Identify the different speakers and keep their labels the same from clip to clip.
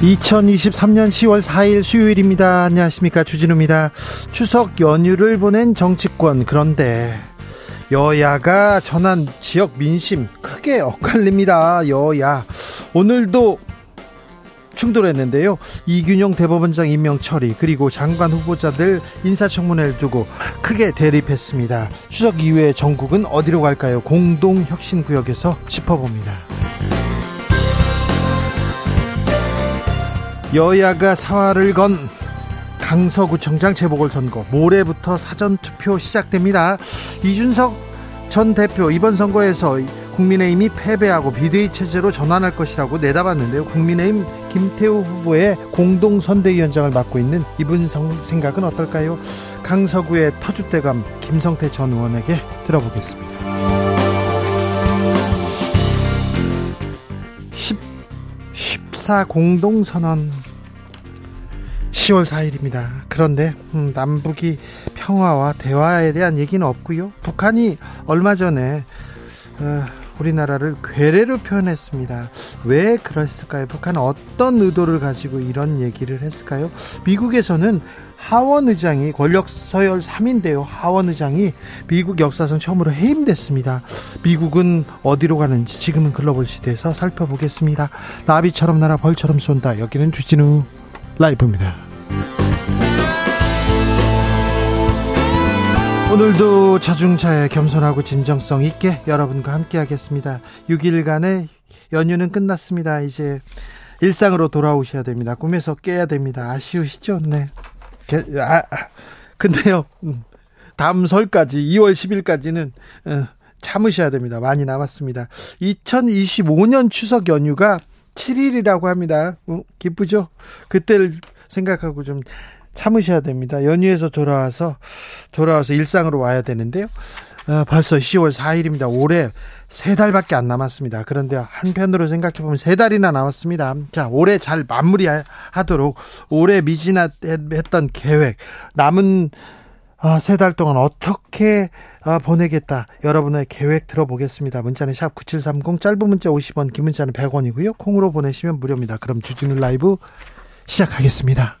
Speaker 1: 2023년 10월 4일 수요일입니다. 안녕하십니까. 주진우입니다. 추석 연휴를 보낸 정치권. 그런데 여야가 전한 지역 민심 크게 엇갈립니다. 여야. 오늘도 충돌했는데요. 이균용 대법원장 임명 처리 그리고 장관 후보자들 인사청문회를 두고 크게 대립했습니다. 추석 이후에 전국은 어디로 갈까요? 공동혁신구역에서 짚어봅니다. 여야가 사활을 건 강서구청장 재보궐선거 모레부터 사전투표 시작됩니다. 이준석 전 대표 이번 선거에서 국민의힘이 패배하고 비대위 체제로 전환할 것이라고 내다봤는데요. 국민의힘 김태우 후보의 공동 선대위원장을 맡고 있는 이분 생각은 어떨까요? 강서구의 터줏대감 김성태 전 의원에게 들어보겠습니다. 10, 14 공동선언 10월 4일입니다. 그런데 음, 남북이 평화와 대화에 대한 얘기는 없고요. 북한이 얼마 전에 어, 우리나라를 괴뢰로 표현했습니다. 왜 그랬을까요? 북한은 어떤 의도를 가지고 이런 얘기를 했을까요? 미국에서는 하원 의장이 권력 서열 3인데요. 하원 의장이 미국 역사상 처음으로 해임됐습니다. 미국은 어디로 가는지 지금은 글로벌 시대에서 살펴보겠습니다. 나비처럼 날아 벌처럼 쏜다. 여기는 주진우 라이브입니다. 오늘도 자중차에 겸손하고 진정성 있게 여러분과 함께 하겠습니다. 6일간의 연휴는 끝났습니다. 이제 일상으로 돌아오셔야 됩니다. 꿈에서 깨야 됩니다. 아쉬우시죠? 네. 아, 아, 근데요, 음, 다음 설까지, 2월 10일까지는, 어, 참으셔야 됩니다. 많이 남았습니다. 2025년 추석 연휴가 7일이라고 합니다. 어, 기쁘죠? 그때를 생각하고 좀 참으셔야 됩니다. 연휴에서 돌아와서 돌아와서 일상으로 와야 되는데요. 어, 벌써 10월 4일입니다. 올해 세 달밖에 안 남았습니다. 그런데 한편으로 생각해 보면 세 달이나 남았습니다. 자, 올해 잘 마무리하도록 올해 미진했던 계획 남은 아, 세 달 동안 어떻게 아, 보내겠다. 여러분의 계획 들어보겠습니다. 문자는 샵 9730 짧은 문자 50원, 긴 문자는 100원이고요. 콩으로 보내시면 무료입니다. 그럼 주진우 라이브 시작하겠습니다.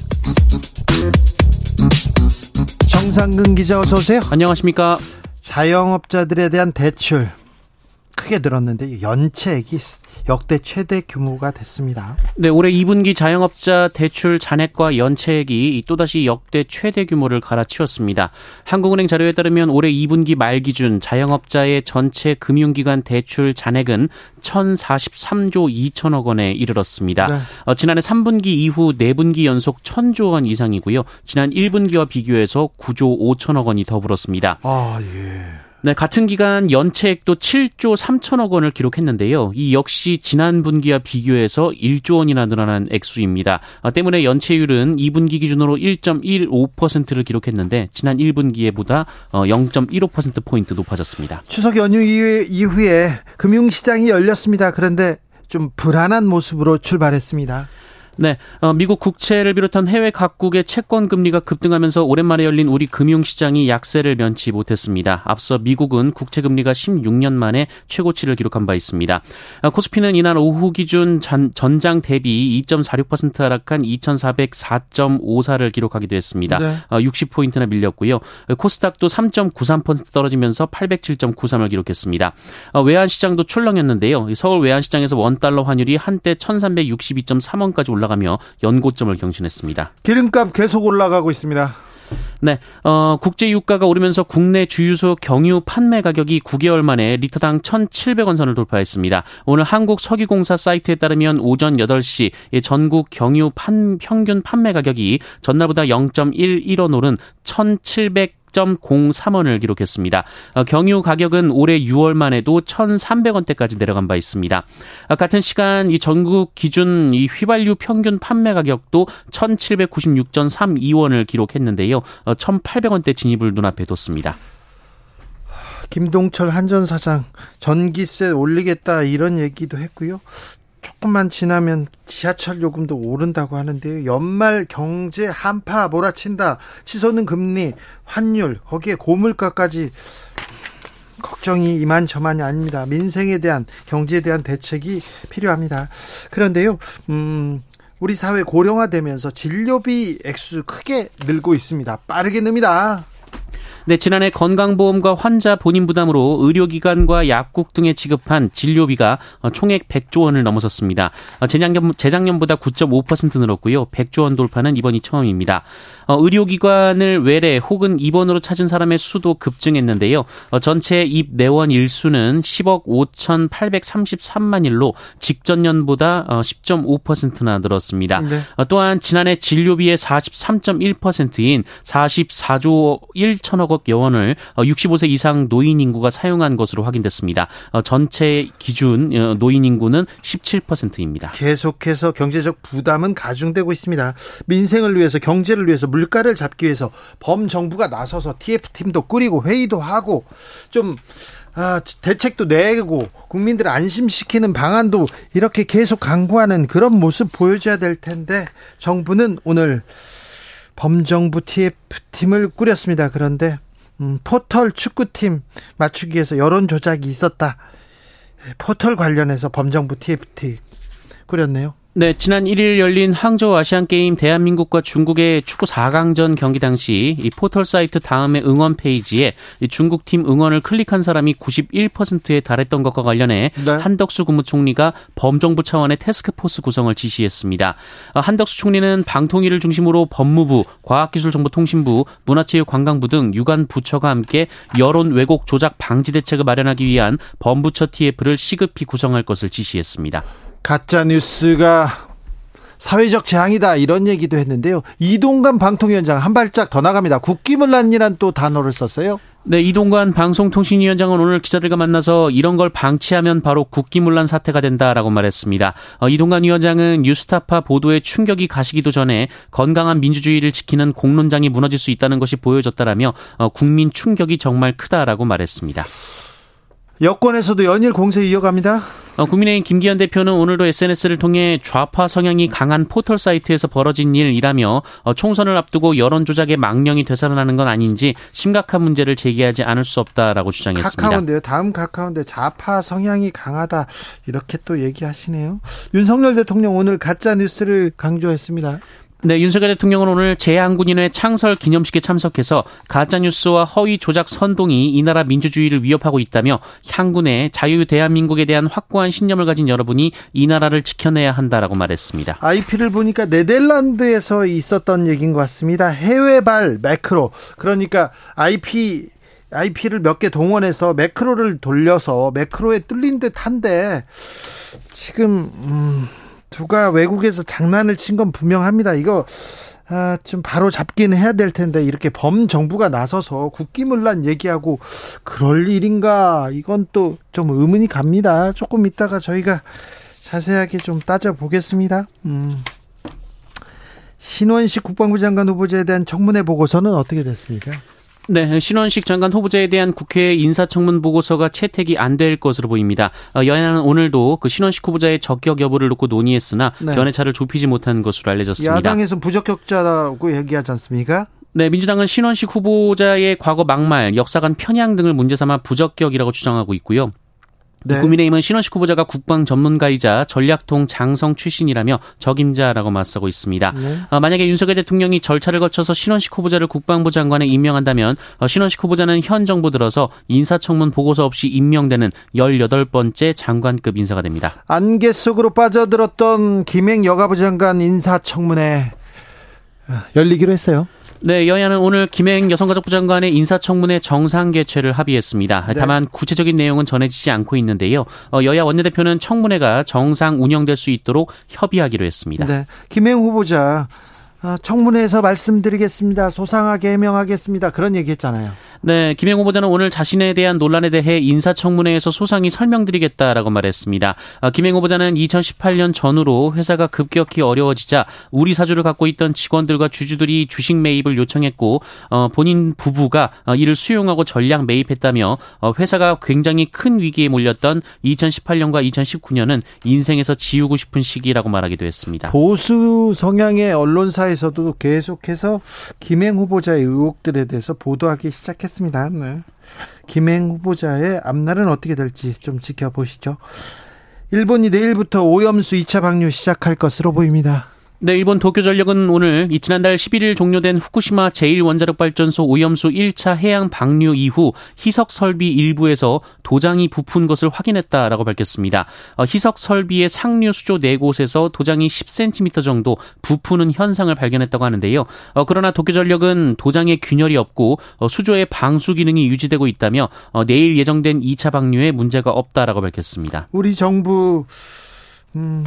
Speaker 1: 정상근 기자 어서 오세요.
Speaker 2: 안녕하십니까.
Speaker 1: 자영업자들에 대한 대출 크게 늘었는데 연체액이 역대 최대 규모가 됐습니다.
Speaker 2: 네, 올해 2분기 자영업자 대출 잔액과 연체액이 또다시 역대 최대 규모를 갈아치웠습니다. 한국은행 자료에 따르면 올해 2분기 말 기준 자영업자의 전체 금융기관 대출 잔액은 1,043조 2천억 원에 이르렀습니다. 네. 어, 지난해 3분기 이후 4분기 연속 1,000조 원 이상이고요. 지난 1분기와 비교해서 9조 5천억 원이 더 불었습니다.
Speaker 1: 아, 예.
Speaker 2: 네, 같은 기간 연체액도 7조 3천억 원을 기록했는데요. 이 역시 지난 분기와 비교해서 1조 원이나 늘어난 액수입니다. 아, 때문에 연체율은 2분기 기준으로 1.15%를 기록했는데 지난 1분기에보다 0.15%포인트 어, 높아졌습니다.
Speaker 1: 추석 연휴 이후에 금융시장이 열렸습니다. 그런데 좀 불안한 모습으로 출발했습니다.
Speaker 2: 네, 어, 미국 국채를 비롯한 해외 각국의 채권 금리가 급등하면서 오랜만에 열린 우리 금융시장이 약세를 면치 못했습니다. 앞서 미국은 국채 금리가 16년 만에 최고치를 기록한 바 있습니다. 어, 코스피는 이날 오후 기준 전, 장 대비 2.46% 하락한 2,404.54를 기록하기도 했습니다. 네. 어, 60포인트나 밀렸고요. 코스닥도 3.93% 떨어지면서 807.93을 기록했습니다. 어, 외환시장도 출렁였는데요. 서울 외환시장에서 원달러 환율이 한때 1,362.3원까지 올라 올라가며 연고점을 경신했습니다.
Speaker 1: 기름값 계속 올라가고 있습니다.
Speaker 2: 네, 어, 국제 유가가 오르면서 국내 주유소 경유 판매 가격이 9개월 만에 리터당 1,700원 선을 돌파했습니다. 오늘 한국 석유공사 사이트에 따르면 오전 8시 전국 경유 판, 평균 판매 가격이 전날보다 0.11원 오른 1,700 1,603원을 기록했습니다. 어, 경유 가격은 올해 6월만 해도 1,300원대까지 내려간 바 있습니다. 어, 같은 시간 이 전국 기준 이 휘발유 평균 판매 가격도 1,796.32원을 기록했는데요. 1,800원대 어, 진입을 눈앞에 뒀습니다.
Speaker 1: 김동철 한전 사장 전기세 올리겠다 이런 얘기도 했고요. 조금만 지나면 지하철 요금도 오른다고 하는데요. 연말 경제 한파 몰아친다. 치솟는 금리, 환율, 거기에 고물가까지 걱정이 이만저만이 아닙니다. 민생에 대한 경제에 대한 대책이 필요합니다. 그런데요, 음, 우리 사회 고령화되면서 진료비 액수 크게 늘고 있습니다. 빠르게 늡니다.
Speaker 2: 네, 지난해 건강보험과 환자 본인 부담으로 의료기관과 약국 등에 지급한 진료비가 총액 100조 원을 넘어섰습니다. 재작년, 재작년보다 9.5% 늘었고요. 100조 원 돌파는 이번이 처음입니다. 어, 의료기관을 외래 혹은 입원으로 찾은 사람의 수도 급증했는데요. 어, 전체 입 내원 일수는 10억 5,833만 일로 직전년보다 10.5%나 어, 늘었습니다. 네. 또한 지난해 진료비의 43.1%인 44조 1천억 원을 65세 이상 노인 인구가 사용한 것으로 확인됐습니다. 전체 기준 노인 인구는 17%입니다.
Speaker 1: 계속해서 경제적 부담은 가중되고 있습니다. 민생을 위해서 경제를 위해서 물 물가를 잡기 위해서 범정부가 나서서 TF팀도 꾸리고 회의도 하고 좀 아, 대책도 내고 국민들을 안심시키는 방안도 이렇게 계속 강구하는 그런 모습 보여줘야 될 텐데 정부는 오늘 범정부 TF팀을 꾸렸습니다. 그런데 음, 포털 축구팀 맞추기 위해서 여론 조작이 있었다. 포털 관련해서 범정부 TFT 꾸렸네요.
Speaker 2: 네, 지난 1일 열린 항저우 아시안 게임 대한민국과 중국의 축구 4강전 경기 당시 이 포털 사이트 다음에 응원 페이지에 중국 팀 응원을 클릭한 사람이 91%에 달했던 것과 관련해 네. 한덕수 국무총리가 범정부 차원의 태스크포스 구성을 지시했습니다. 어, 한덕수 총리는 방통위를 중심으로 법무부, 과학기술정보통신부, 문화체육관광부 등 유관 부처가 함께 여론 왜곡 조작 방지 대책을 마련하기 위한 범부처 TF를 시급히 구성할 것을 지시했습니다.
Speaker 1: 가짜 뉴스가 사회적 재앙이다 이런 얘기도 했는데요. 이동관 방통위원장 한 발짝 더 나갑니다. 국기문란이란 또 단어를 썼어요.
Speaker 2: 네, 이동관 방송통신위원장은 오늘 기자들과 만나서 이런 걸 방치하면 바로 국기문란 사태가 된다라고 말했습니다. 어, 이동관 위원장은 뉴스타파 보도에 충격이 가시기도 전에 건강한 민주주의를 지키는 공론장이 무너질 수 있다는 것이 보여졌다라며 어, 국민 충격이 정말 크다라고 말했습니다.
Speaker 1: 여권에서도 연일 공세 이어갑니다.
Speaker 2: 어, 국민의힘 김기현 대표는 오늘도 SNS를 통해 좌파 성향이 강한 포털 사이트에서 벌어진 일이라며 어, 총선을 앞두고 여론 조작의 망령이 되살아나는 건 아닌지 심각한 문제를 제기하지 않을 수 없다라고 주장했습니다.
Speaker 1: 카카오인데요. 다음 카카오인데 좌파 성향이 강하다 이렇게 또 얘기하시네요. 윤석열 대통령 오늘 가짜 뉴스를 강조했습니다.
Speaker 2: 네, 윤석열 대통령은 오늘 재한군인회 창설 기념식에 참석해서 가짜뉴스와 허위 조작 선동이 이 나라 민주주의를 위협하고 있다며 향군의 자유 대한민국에 대한 확고한 신념을 가진 여러분이 이 나라를 지켜내야 한다라고 말했습니다.
Speaker 1: IP를 보니까 네덜란드에서 있었던 얘기인 것 같습니다. 해외발 매크로. 그러니까 IP IP를 몇 개 동원해서 매크로를 돌려서 매크로에 뚫린 듯한데 지금 음 누가 외국에서 장난을 친 건 분명합니다. 이거 아, 좀 바로 잡기는 해야 될 텐데 이렇게 범 정부가 나서서 국기문란 얘기하고 그럴 일인가 이건 또 좀 의문이 갑니다. 조금 이따가 저희가 자세하게 좀 따져 보겠습니다. 음. 신원식 국방부 장관 후보자에 대한 청문회 보고서는 어떻게 됐습니까?
Speaker 2: 네, 신원식 장관 후보자에 대한 국회 인사청문 보고서가 채택이 안 될 것으로 보입니다. 어, 여야는 오늘도 그 신원식 후보자의 적격 여부를 놓고 논의했으나 네. 견해차를 좁히지 못한 것으로 알려졌습니다.
Speaker 1: 야당에서 부적격자라고 얘기하지 않습니까?
Speaker 2: 네, 민주당은 신원식 후보자의 과거 막말, 역사관 편향 등을 문제 삼아 부적격이라고 주장하고 있고요. 네. 국민의힘은 신원식 후보자가 국방 전문가이자 전략통 장성 출신이라며 적임자라고 맞서고 있습니다. 네. 어, 만약에 윤석열 대통령이 절차를 거쳐서 신원식 후보자를 국방부 장관에 임명한다면 어, 신원식 후보자는 현 정부 들어서 인사청문 보고서 없이 임명되는 18번째 장관급 인사가 됩니다.
Speaker 1: 안개 속으로 빠져들었던 김행 여가부 장관 인사청문회 열리기로 했어요.
Speaker 2: 네, 여야는 오늘 김행 여성가족부 장관의 인사청문회 정상 개최를 합의했습니다. 네. 다만 구체적인 내용은 전해지지 않고 있는데요. 어, 여야 원내대표는 청문회가 정상 운영될 수 있도록 협의하기로 했습니다. 네,
Speaker 1: 김행 후보자 어, 청문회에서 말씀드리겠습니다. 소상하게 해명하겠습니다. 그런 얘기 했잖아요.
Speaker 2: 네, 김행 후보자는 오늘 자신에 대한 논란에 대해 인사청문회에서 소상히 설명드리겠다라고 말했습니다. 아, 김행 후보자는 2018년 전후로 회사가 급격히 어려워지자 우리 사주를 갖고 있던 직원들과 주주들이 주식 매입을 요청했고 어, 본인 부부가 어, 이를 수용하고 전량 매입했다며 어, 회사가 굉장히 큰 위기에 몰렸던 2018년과 2019년은 인생에서 지우고 싶은 시기라고 말하기도 했습니다.
Speaker 1: 보수 성향의 언론사에 서도 계속해서 김행 후보자의 의혹들에 대해서 보도하기 시작했습니다. 네. 김행 후보자의 앞날은 어떻게 될지 좀 지켜보시죠. 일본이 내일부터 오염수 2차 방류 시작할 것으로 보입니다.
Speaker 2: 네, 일본 도쿄전력은 오늘 지난달 11일 종료된 후쿠시마 제1원자력발전소 오염수 1차 해양 방류 이후 희석 설비 일부에서 도장이 부푼 것을 확인했다라고 밝혔습니다. 어, 희석 설비의 상류 수조 4곳에서 도장이 10cm 정도 부푸는 현상을 발견했다고 하는데요. 어, 그러나 도쿄전력은 도장에 균열이 없고 어, 수조의 방수 기능이 유지되고 있다며 내일 예정된 2차 방류에 문제가 없다라고 밝혔습니다.
Speaker 1: 우리 정부 음...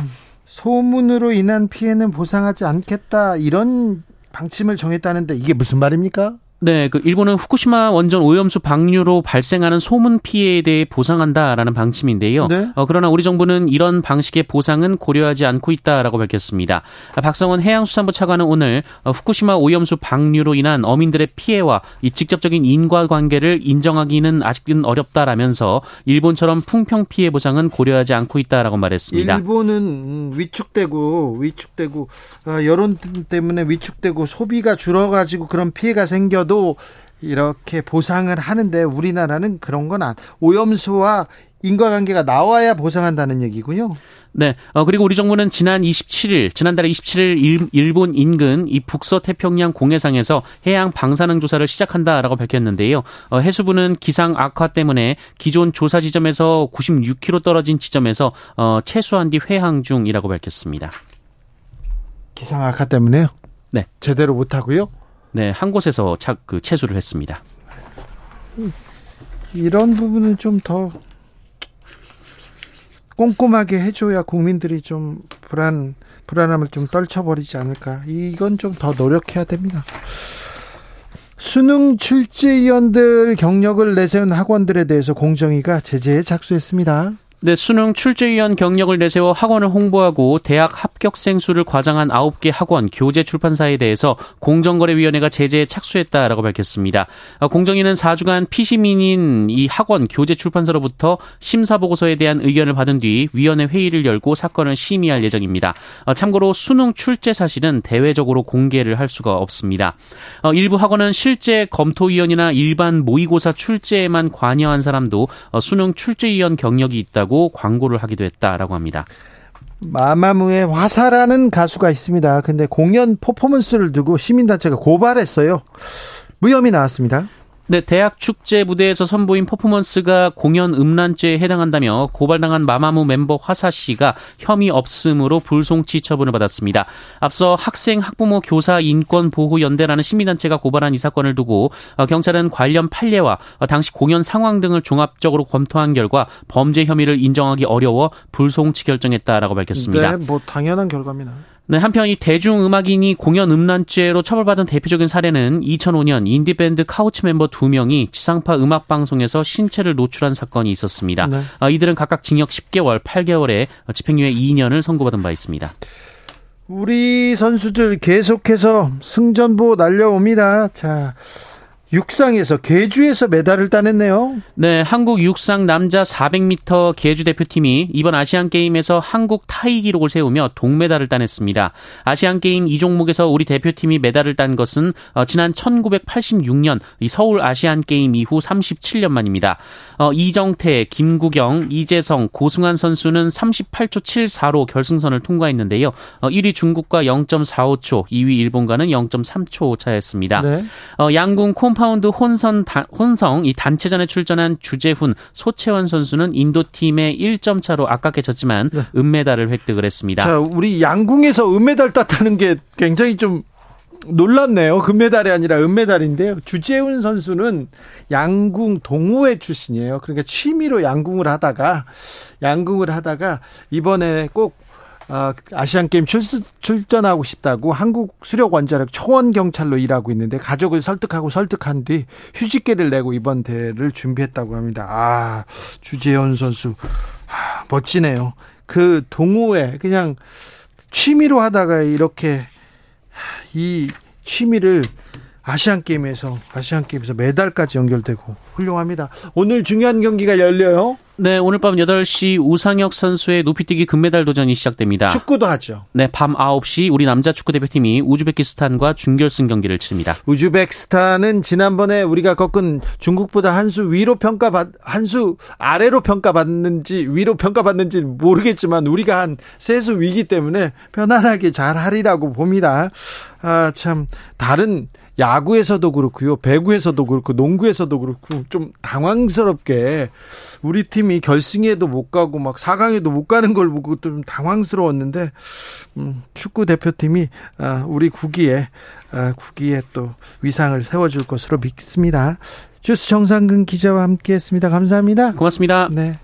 Speaker 1: 소문으로 인한 피해는 보상하지 않겠다 이런 방침을 정했다는데 이게 무슨 말입니까?
Speaker 2: 네, 그 일본은 후쿠시마 원전 오염수 방류로 발생하는 소문 피해에 대해 보상한다라는 방침인데요. 네? 어, 그러나 우리 정부는 이런 방식의 보상은 고려하지 않고 있다라고 밝혔습니다. 박성원 해양수산부 차관은 오늘 어, 후쿠시마 오염수 방류로 인한 어민들의 피해와 이 직접적인 인과관계를 인정하기는 아직은 어렵다라면서 일본처럼 풍평 피해 보상은 고려하지 않고 있다라고 말했습니다.
Speaker 1: 일본은 위축되고 위축되고 어, 여론 때문에 위축되고 소비가 줄어가지고 그런 피해가 생겨도 또 이렇게 보상을 하는데 우리나라는 그런 건 안, 오염수와 인과관계가 나와야 보상한다는 얘기군요.
Speaker 2: 네. 어, 그리고 우리 정부는 지난 27일, 지난달에 27일 일, 일 본 인근 이 북서 태평양 공해상에서 해양 방사능 조사를 시작한다라고 밝혔는데요. 어, 해수부는 기상 악화 때문에 기존 조사 지점에서 96km 떨어진 지점에서 어, 채수한 뒤 회항 중이라고 밝혔습니다.
Speaker 1: 기상 악화 때문에요?
Speaker 2: 네.
Speaker 1: 제대로 못 하고요?
Speaker 2: 네, 한 곳에서 착, 그 채수를 했습니다.
Speaker 1: 이런 부분은 좀 더 꼼꼼하게 해줘야 국민들이 좀 불안 불안함을 좀 떨쳐버리지 않을까. 이건 좀 더 노력해야 됩니다. 수능 출제위원들 경력을 내세운 학원들에 대해서 공정위가 제재에 착수했습니다.
Speaker 2: 네, 수능 출제위원 경력을 내세워 학원을 홍보하고 대학 합격생 수를 과장한 9개 학원, 교재 출판사에 대해서 공정거래위원회가 제재에 착수했다라고 밝혔습니다. 어, 공정위는 4주간 피시민인 이 학원, 교재 출판사로부터 심사보고서에 대한 의견을 받은 뒤 위원회 회의를 열고 사건을 심의할 예정입니다. 어, 참고로 수능 출제 사실은 대외적으로 공개를 할 수가 없습니다. 어, 일부 학원은 실제 검토위원이나 일반 모의고사 출제에만 관여한 사람도 수능 출제위원 경력이 있다고 하고 광고를 하기도 했다라고 합니다.
Speaker 1: 마마무의 화사라는 가수가 있습니다. 근데 공연 퍼포먼스를 두고 시민단체가 고발했어요. 무혐의 나왔습니다.
Speaker 2: 네, 대학 축제 무대에서 선보인 퍼포먼스가 공연 음란죄에 해당한다며 고발당한 마마무 멤버 화사 씨가 혐의 없음으로 불송치 처분을 받았습니다. 앞서 학생, 학부모, 교사 인권 보호 연대라는 시민단체가 고발한 이 사건을 두고 어, 경찰은 관련 판례와 어, 당시 공연 상황 등을 종합적으로 검토한 결과 범죄 혐의를 인정하기 어려워 불송치 결정했다라고 밝혔습니다.
Speaker 1: 네, 뭐 당연한 결과입니다.
Speaker 2: 네, 한편 이 대중음악인이 공연 음란죄로 처벌받은 대표적인 사례는 2005년 인디밴드 카우치 멤버 2명이 지상파 음악방송에서 신체를 노출한 사건이 있었습니다. 네. 아, 이들은 각각 징역 10개월, 8개월에 집행유예 2년을 선고받은 바 있습니다.
Speaker 1: 우리 선수들 계속해서 승전보 날려옵니다. 자, 육상에서 계주에서 메달을 따냈네요.
Speaker 2: 네, 한국 육상 남자 400m 계주 대표팀이 이번 아시안 게임에서 한국 타이 기록을 세우며 동메달을 따냈습니다. 아시안 게임 이 종목에서 우리 대표팀이 메달을 딴 것은 어, 지난 1986년 서울 아시안 게임 이후 37년 만입니다. 어, 이정태, 김국영, 이재성, 고승환 선수는 38초 74로 결승선을 통과했는데요. 1위 어, 중국과 0.45초, 2위 일본과는 0.3초 차였습니다. 네. 양궁 compound 혼선 혼성 이 단체전에 출전한 주재훈, 소채원 선수는 인도 팀에 1점 차로 아깝게 졌지만 네. 은메달을 획득을 했습니다.
Speaker 1: 자, 우리 양궁에서 은메달 땄다는 게 굉장히 좀 놀랍네요. 금메달이 아니라 은메달인데요. 주재훈 선수는 양궁 동호회 출신이에요. 그러니까 취미로 양궁을 하다가 양궁을 하다가 이번에 꼭 아, 아시안 게임 출, 출전하고 싶다고 한국 수력 원자력 초원 경찰로 일하고 있는데 가족을 설득하고 설득한 뒤 휴직계를 내고 이번 대회를 준비했다고 합니다. 아 주재현 선수 아, 멋지네요. 그 동호회 그냥 취미로 하다가 이렇게 이 취미를 아시안 게임에서 아시안 게임에서 메달까지 연결되고 훌륭합니다. 오늘 중요한 경기가 열려요.
Speaker 2: 네, 오늘 밤 8시 우상혁 선수의 높이뛰기 금메달 도전이 시작됩니다.
Speaker 1: 축구도 하죠.
Speaker 2: 네, 밤 9시 우리 남자 축구 대표팀이 우즈베키스탄과 준결승 경기를 치릅니다.
Speaker 1: 우즈베키스탄은 지난번에 우리가 꺾은 중국보다 한 수 위로 평가받 한 수 아래로 평가받는지 위로 평가받는지 모르겠지만 우리가 한 세 수 위기 때문에 편안하게 잘 하리라고 봅니다. 아, 참 다른 야구에서도 그렇고요. 배구에서도 그렇고 농구에서도 그렇고 좀 당황스럽게 우리 팀이 결승에도 못 가고 막 4강에도 못 가는 걸 보고 좀 당황스러웠는데 음, 축구 대표팀이 아, 우리 국기에 아, 국기에 또 위상을 세워줄 것으로 믿습니다. 주스 정상근 기자와 함께했습니다. 감사합니다.
Speaker 2: 고맙습니다.
Speaker 1: 네.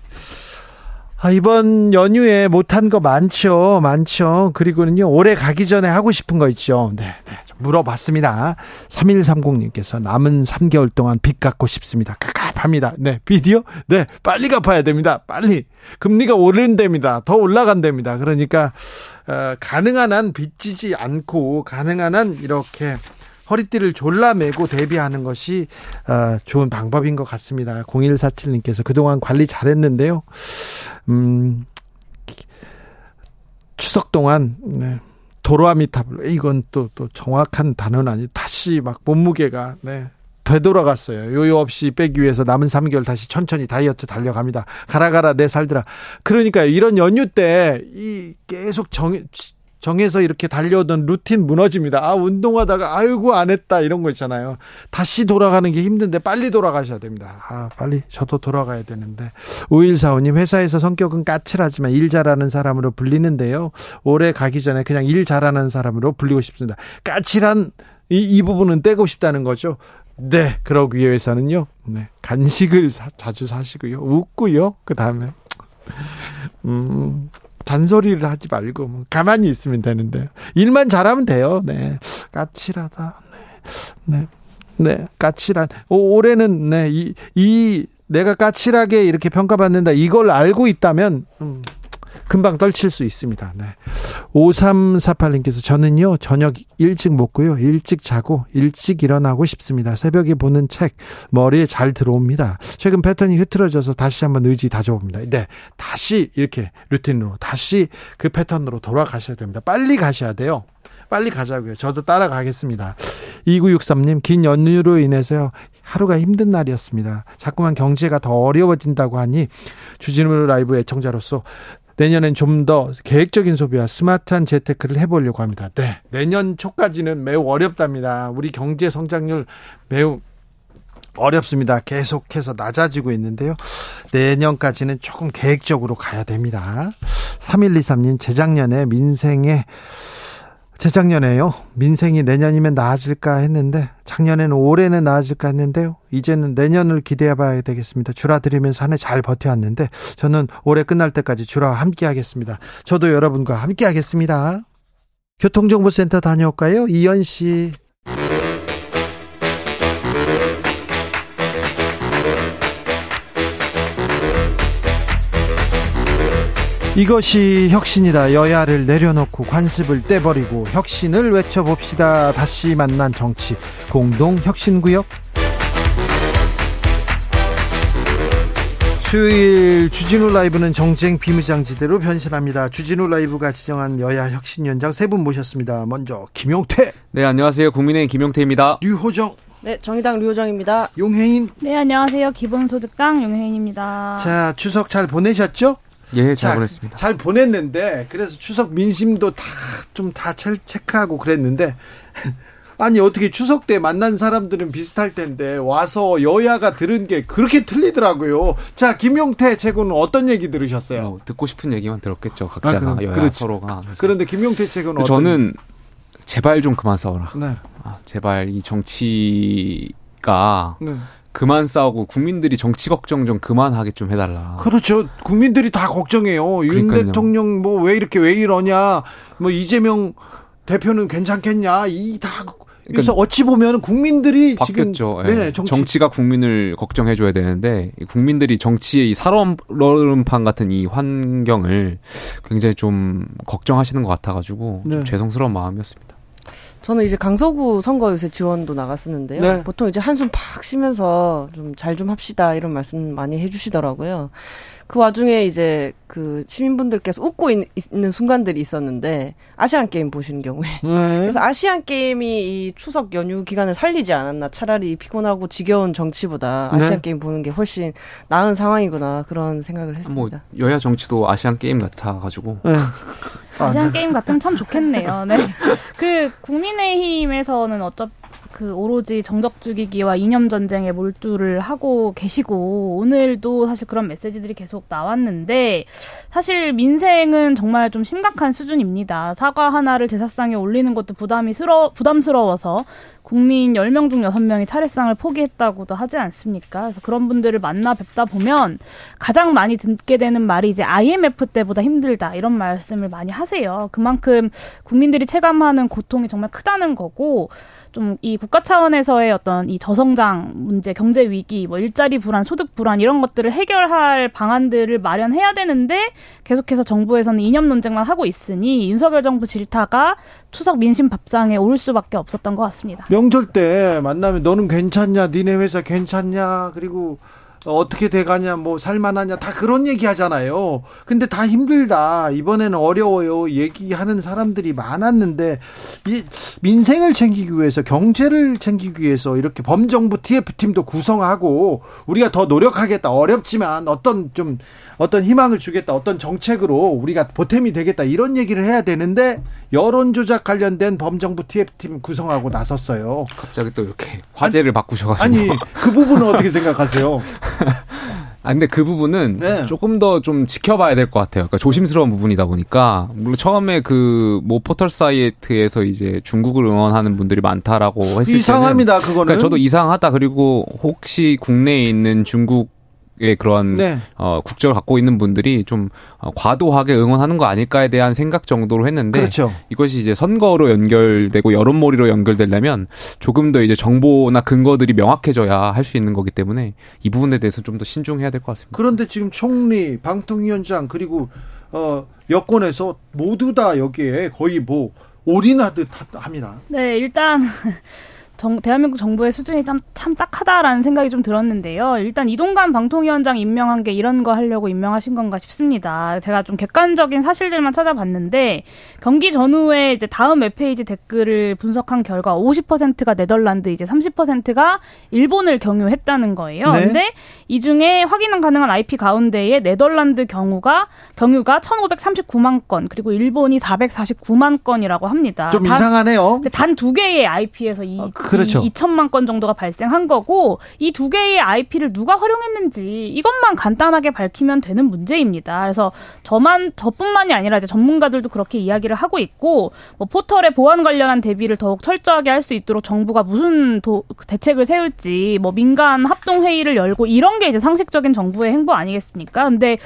Speaker 1: 아, 이번 연휴에 못한 거 많죠. 많죠. 그리고는요, 올해 가기 전에 하고 싶은 거 있죠. 네, 네. 물어봤습니다. 3130님께서 남은 3개월 동안 빚 갚고 싶습니다. 갑갑합니다. 네, 빚이요? 네, 빨리 갚아야 됩니다. 빨리. 금리가 오른답니다. 더 올라간답니다. 그러니까, 어, 가능한 한 빚지지 않고, 가능한 한 이렇게 허리띠를 졸라매고 대비하는 것이 어, 좋은 방법인 것 같습니다. 0147님께서 그동안 관리 잘했는데요. 음, 추석 동안 네. 도로아미타불 이건 또 또 정확한 단어는 아니 다시 막 몸무게가 네 되돌아갔어요. 요요 없이 빼기 위해서 남은 3개월 다시 천천히 다이어트 달려갑니다. 가라 가라 내 살들아. 그러니까 이런 연휴 때 이 계속 정 정해서 이렇게 달려오던 루틴 무너집니다. 아, 운동하다가 아이고 안 했다 이런 거 있잖아요. 다시 돌아가는 게 힘든데 빨리 돌아가셔야 됩니다. 아, 빨리 저도 돌아가야 되는데. 5145님 회사에서 성격은 까칠하지만 일 잘하는 사람으로 불리는데요. 올해 가기 전에 그냥 일 잘하는 사람으로 불리고 싶습니다. 까칠한 이, 이 부분은 떼고 싶다는 거죠. 네, 그러기 위해서는요. 네, 간식을 사, 자주 사시고요. 웃고요. 그다음에 음, 잔소리를 하지 말고 뭐 가만히 있으면 되는데 일만 잘하면 돼요. 네, 까칠하다. 네, 네, 네 까칠한. 오, 올해는 네, 이, 이 내가 까칠하게 이렇게 평가받는다. 이걸 알고 있다면 음, 금방 떨칠 수 있습니다. 네. 5348님께서 저는요, 저녁 일찍 먹고요, 일찍 자고, 일찍 일어나고 싶습니다. 새벽에 보는 책, 머리에 잘 들어옵니다. 최근 패턴이 흐트러져서 다시 한번 의지 다져봅니다. 네. 다시 이렇게 루틴으로, 다시 그 패턴으로 돌아가셔야 됩니다. 빨리 가셔야 돼요. 빨리 가자고요. 저도 따라가겠습니다. 2963님, 긴 연휴로 인해서요, 하루가 힘든 날이었습니다. 자꾸만 경제가 더 어려워진다고 하니 주진우 라이브 애청자로서 내년엔 좀 더 계획적인 소비와 스마트한 재테크를 해보려고 합니다. 네. 내년 초까지는 매우 어렵답니다. 우리 경제 성장률 매우 어렵습니다. 계속해서 낮아지고 있는데요. 내년까지는 조금 계획적으로 가야 됩니다. 3123님, 재작년에 민생에 재작년에요. 민생이 내년이면 나아질까 했는데 작년에는 올해는 나아질까 했는데요. 이제는 내년을 기대해 봐야 되겠습니다. 주라드리면서 한 해 잘 버텨왔는데 저는 올해 끝날 때까지 주라와 함께 하겠습니다. 저도 여러분과 함께 하겠습니다. 교통정보센터 다녀올까요? 이현 씨. 이것이 혁신이다. 여야를 내려놓고 관습을 떼버리고 혁신을 외쳐봅시다. 다시 만난 정치 공동 혁신구역. 수요일 주진우 라이브는 정쟁 비무장지대로 변신합니다. 주진우 라이브가 지정한 여야 혁신 연장 세 분 모셨습니다. 먼저 김용태.
Speaker 3: 네, 안녕하세요. 국민의 김용태입니다.
Speaker 1: 류호정.
Speaker 4: 네, 정의당 류호정입니다.
Speaker 1: 용혜인.
Speaker 5: 네, 안녕하세요. 기본소득당 용혜인입니다.
Speaker 1: 자, 추석 잘 보내셨죠?
Speaker 3: 예, 잘
Speaker 1: 자,
Speaker 3: 보냈습니다.
Speaker 1: 잘 보냈는데 그래서 추석 민심도 다 좀 다 체크하고 그랬는데 아니 어떻게 추석 때 만난 사람들은 비슷할 텐데 와서 여야가 들은 게 그렇게 틀리더라고요. 자 김용태 최고는 어떤 얘기 들으셨어요?
Speaker 3: 어, 듣고 싶은 얘기만 들었겠죠. 각자가
Speaker 1: 아, 그럼,
Speaker 3: 여야
Speaker 1: 그렇지.
Speaker 3: 서로가.
Speaker 1: 그런데 김용태 최고는 어떤
Speaker 3: 저는 제발 좀 그만 싸워라.
Speaker 1: 네.
Speaker 3: 아, 제발 이 정치가
Speaker 1: 네.
Speaker 3: 그만 싸우고 국민들이 정치 걱정 좀 그만하게 좀 해달라.
Speaker 1: 그렇죠. 국민들이 다 걱정해요. 윤
Speaker 3: 그러니까요.
Speaker 1: 대통령 뭐 왜 이렇게 왜 이러냐. 뭐 이재명 대표는 괜찮겠냐. 이다 그래서 어찌 보면 국민들이
Speaker 3: 바뀌었죠.
Speaker 1: 지금
Speaker 3: 예.
Speaker 1: 네, 정치
Speaker 3: 정치 가 국민을 걱정해줘야 되는데 이 국민들이 정치의 이 살얼음판 같은 이 환경을 굉장히 좀 걱정하시는 것 같아가지고 좀
Speaker 1: 네.
Speaker 3: 죄송스러운 마음이었습니다.
Speaker 4: 저는 이제 강서구 선거 요새 지원도 나갔었는데요.
Speaker 1: 네.
Speaker 4: 보통 이제 한숨 팍 쉬면서 좀 잘좀 합시다 이런 말씀 많이 해주시더라고요. 그 와중에 이제 그 시민분들께서 웃고 있, 는 순간들이 있었는데 아시안 게임 보시는 경우에
Speaker 1: 네.
Speaker 4: 그래서 아시안 게임이 이 추석 연휴 기간을 살리지 않았나 차라리 피곤하고 지겨운 정치보다 아시안
Speaker 1: 네.
Speaker 4: 게임 보는 게 훨씬 나은 상황이구나 그런 생각을
Speaker 3: 뭐
Speaker 4: 했습니다.
Speaker 3: 여야 정치도 아시안 게임 같아 가지고
Speaker 1: 네.
Speaker 5: 아시안 게임 같으면 참 좋겠네요. 네. 그 국민의힘에서는 어차 그 오로지 정적 죽이기와 이념 전쟁에 몰두를 하고 계시고 오늘도 사실 그런 메시지들이 계속 나왔는데 사실 민생은 정말 좀 심각한 수준입니다. 사과 하나를 제사상에 올리는 것도 부담이 스러, 부담스러워서 국민 10명 중 6명이 차례상을 포기했다고도 하지 않습니까? 그래서 그런 분들을 만나 뵙다 보면 가장 많이 듣게 되는 말이 이제 IMF 때보다 힘들다 이런 말씀을 많이 하세요. 그만큼 국민들이 체감하는 고통이 정말 크다는 거고 좀 이 국가 차원에서의 어떤 이 저성장 문제, 경제 위기, 뭐 일자리 불안, 소득 불안 이런 것들을 해결할 방안들을 마련해야 되는데 계속해서 정부에서는 이념 논쟁만 하고 있으니 윤석열 정부 질타가 추석 민심 밥상에 오를 수밖에 없었던 것 같습니다.
Speaker 1: 명절 때 만나면 너는 괜찮냐, 니네 회사 괜찮냐, 그리고 어떻게 돼가냐, 뭐 살만하냐, 다 그런 얘기 하잖아요. 근데 다 힘들다. 이번에는 어려워요. 얘기하는 사람들이 많았는데, 이 민생을 챙기기 위해서, 경제를 챙기기 위해서 이렇게 범정부 TF팀도 구성하고, 우리가 더 노력하겠다. 어렵지만 어떤 좀, 어떤 희망을 주겠다. 어떤 정책으로 우리가 보탬이 되겠다. 이런 얘기를 해야 되는데, 여론 조작 관련된 범정부 TF팀 구성하고 나섰어요.
Speaker 3: 갑자기 또 이렇게 화제를 바꾸셔가지고
Speaker 1: 아니, 그 부분은 어떻게 생각하세요?
Speaker 3: 아 근데 그 부분은
Speaker 1: 네.
Speaker 3: 조금 더 좀 지켜봐야 될 것 같아요. 그러니까 조심스러운 부분이다 보니까 물론 처음에 그 뭐 포털 사이트에서 이제 중국을 응원하는 분들이 많다라고 했을
Speaker 1: 이상합니다,
Speaker 3: 때는
Speaker 1: 그거는.
Speaker 3: 그러니까 저도 이상하다 그리고 혹시 국내에 있는 중국 의 그런
Speaker 1: 네.
Speaker 3: 어, 국적을 갖고 있는 분들이 좀 어, 과도하게 응원하는 거 아닐까에 대한 생각 정도로 했는데
Speaker 1: 그렇죠.
Speaker 3: 이것이 이제 선거로 연결되고 여론몰이로 연결되려면 조금 더 이제 정보나 근거들이 명확해져야 할 수 있는 거기 때문에 이 부분에 대해서 좀 더 신중해야 될 것 같습니다.
Speaker 1: 그런데 지금 총리, 방통위원장 그리고 어 여권에서 모두 다 여기에 거의 뭐 올인하듯 하- 합니다.
Speaker 5: 네, 일단 정, 대한민국 정부의 수준이 참, 참 딱하다라는 생각이 좀 들었는데요. 일단 이동관 방통위원장 임명한 게 이런 거 하려고 임명하신 건가 싶습니다. 제가 좀 객관적인 사실들만 찾아봤는데 경기 전후에 이제 다음 웹페이지 댓글을 분석한 결과 50%가 네덜란드, 이제 30%가 일본을 경유했다는 거예요.
Speaker 1: 네.
Speaker 5: 근데 이 중에 확인 가능한 IP 가운데에 네덜란드 경우가 경유가 1,539만 건, 그리고 일본이 449만 건이라고 합니다.
Speaker 1: 좀
Speaker 5: 다-
Speaker 1: 이상하네요.
Speaker 5: 단 두 개의 IP에서 이,
Speaker 1: 아, 그렇죠.
Speaker 5: 이 2천만 건 정도가 발생한 거고 이 두 개의 IP를 누가 활용했는지 이것만 간단하게 밝히면 되는 문제입니다. 그래서 저만 저뿐만이 아니라 이제 전문가들도 그렇게 이야기를 하고 있고 뭐 포털의 보안 관련한 대비를 더욱 철저하게 할 수 있도록 정부가 무슨 도, 대책을 세울지 뭐 민간 합동 회의를 열고 이런 게 이제 상식적인 정부의 행보 아니겠습니까? 근데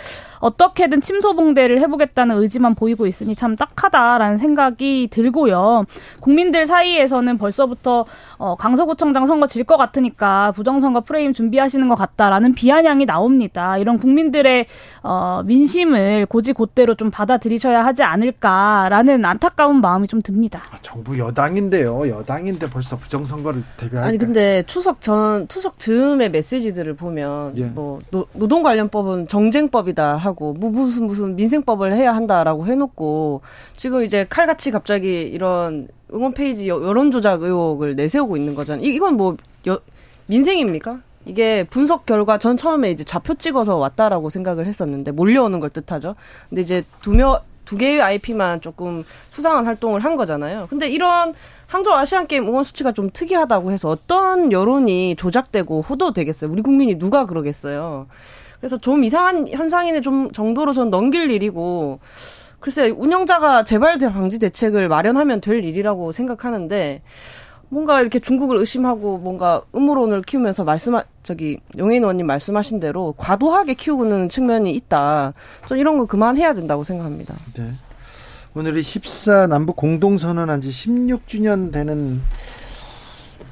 Speaker 5: 어떻게든 침소봉대를 해보겠다는 의지만 보이고 있으니 참 딱하다라는 생각이 들고요. 국민들 사이에서는 벌써부터 어, 강서구청장 선거 질 것 같으니까 부정선거 프레임 준비하시는 것 같다라는 비아냥이 나옵니다. 이런 국민들의 어, 민심을 곧이곧대로 좀 받아들이셔야 하지 않을까라는 안타까운 마음이 좀 듭니다.
Speaker 1: 아, 정부 여당인데요. 여당인데 벌써 부정선거를 대비할
Speaker 4: 아니 근데 추석 전 추석 즈음의 메시지들을 보면
Speaker 1: 예.
Speaker 4: 뭐 노, 노동 관련법은 정쟁법이다 하고 뭐 무슨 무슨 민생법을 해야 한다라고 해놓고 지금 이제 칼같이 갑자기 이런 응원 페이지 여- 여론 조작 의혹을 내세우고 있는 거잖아요. 이- 이건 뭐 여- 민생입니까? 이게 분석 결과 전 처음에 이제 좌표 찍어서 왔다라고 생각을 했었는데 몰려오는 걸 뜻하죠. 근데 이제 두명 두 개의 IP만 조금 수상한 활동을 한 거잖아요. 근데 이런 항저우 아시안 게임 응원 수치가 좀 특이하다고 해서 어떤 여론이 조작되고 호도되겠어요. 우리 국민이 누가 그러겠어요. 그래서 좀 이상한 현상인의 좀 정도로 전 넘길 일이고 글쎄 운영자가 재발 방지 대책을 마련하면 될 일이라고 생각하는데 뭔가 이렇게 중국을 의심하고 뭔가 음모론을 키우면서 말씀 저기 용해인 의원님 말씀하신 대로 과도하게 키우는 측면이 있다. 좀 이런 거 그만해야 된다고 생각합니다.
Speaker 1: 네. 오늘이 14 남북 공동 선언한 지 16주년 되는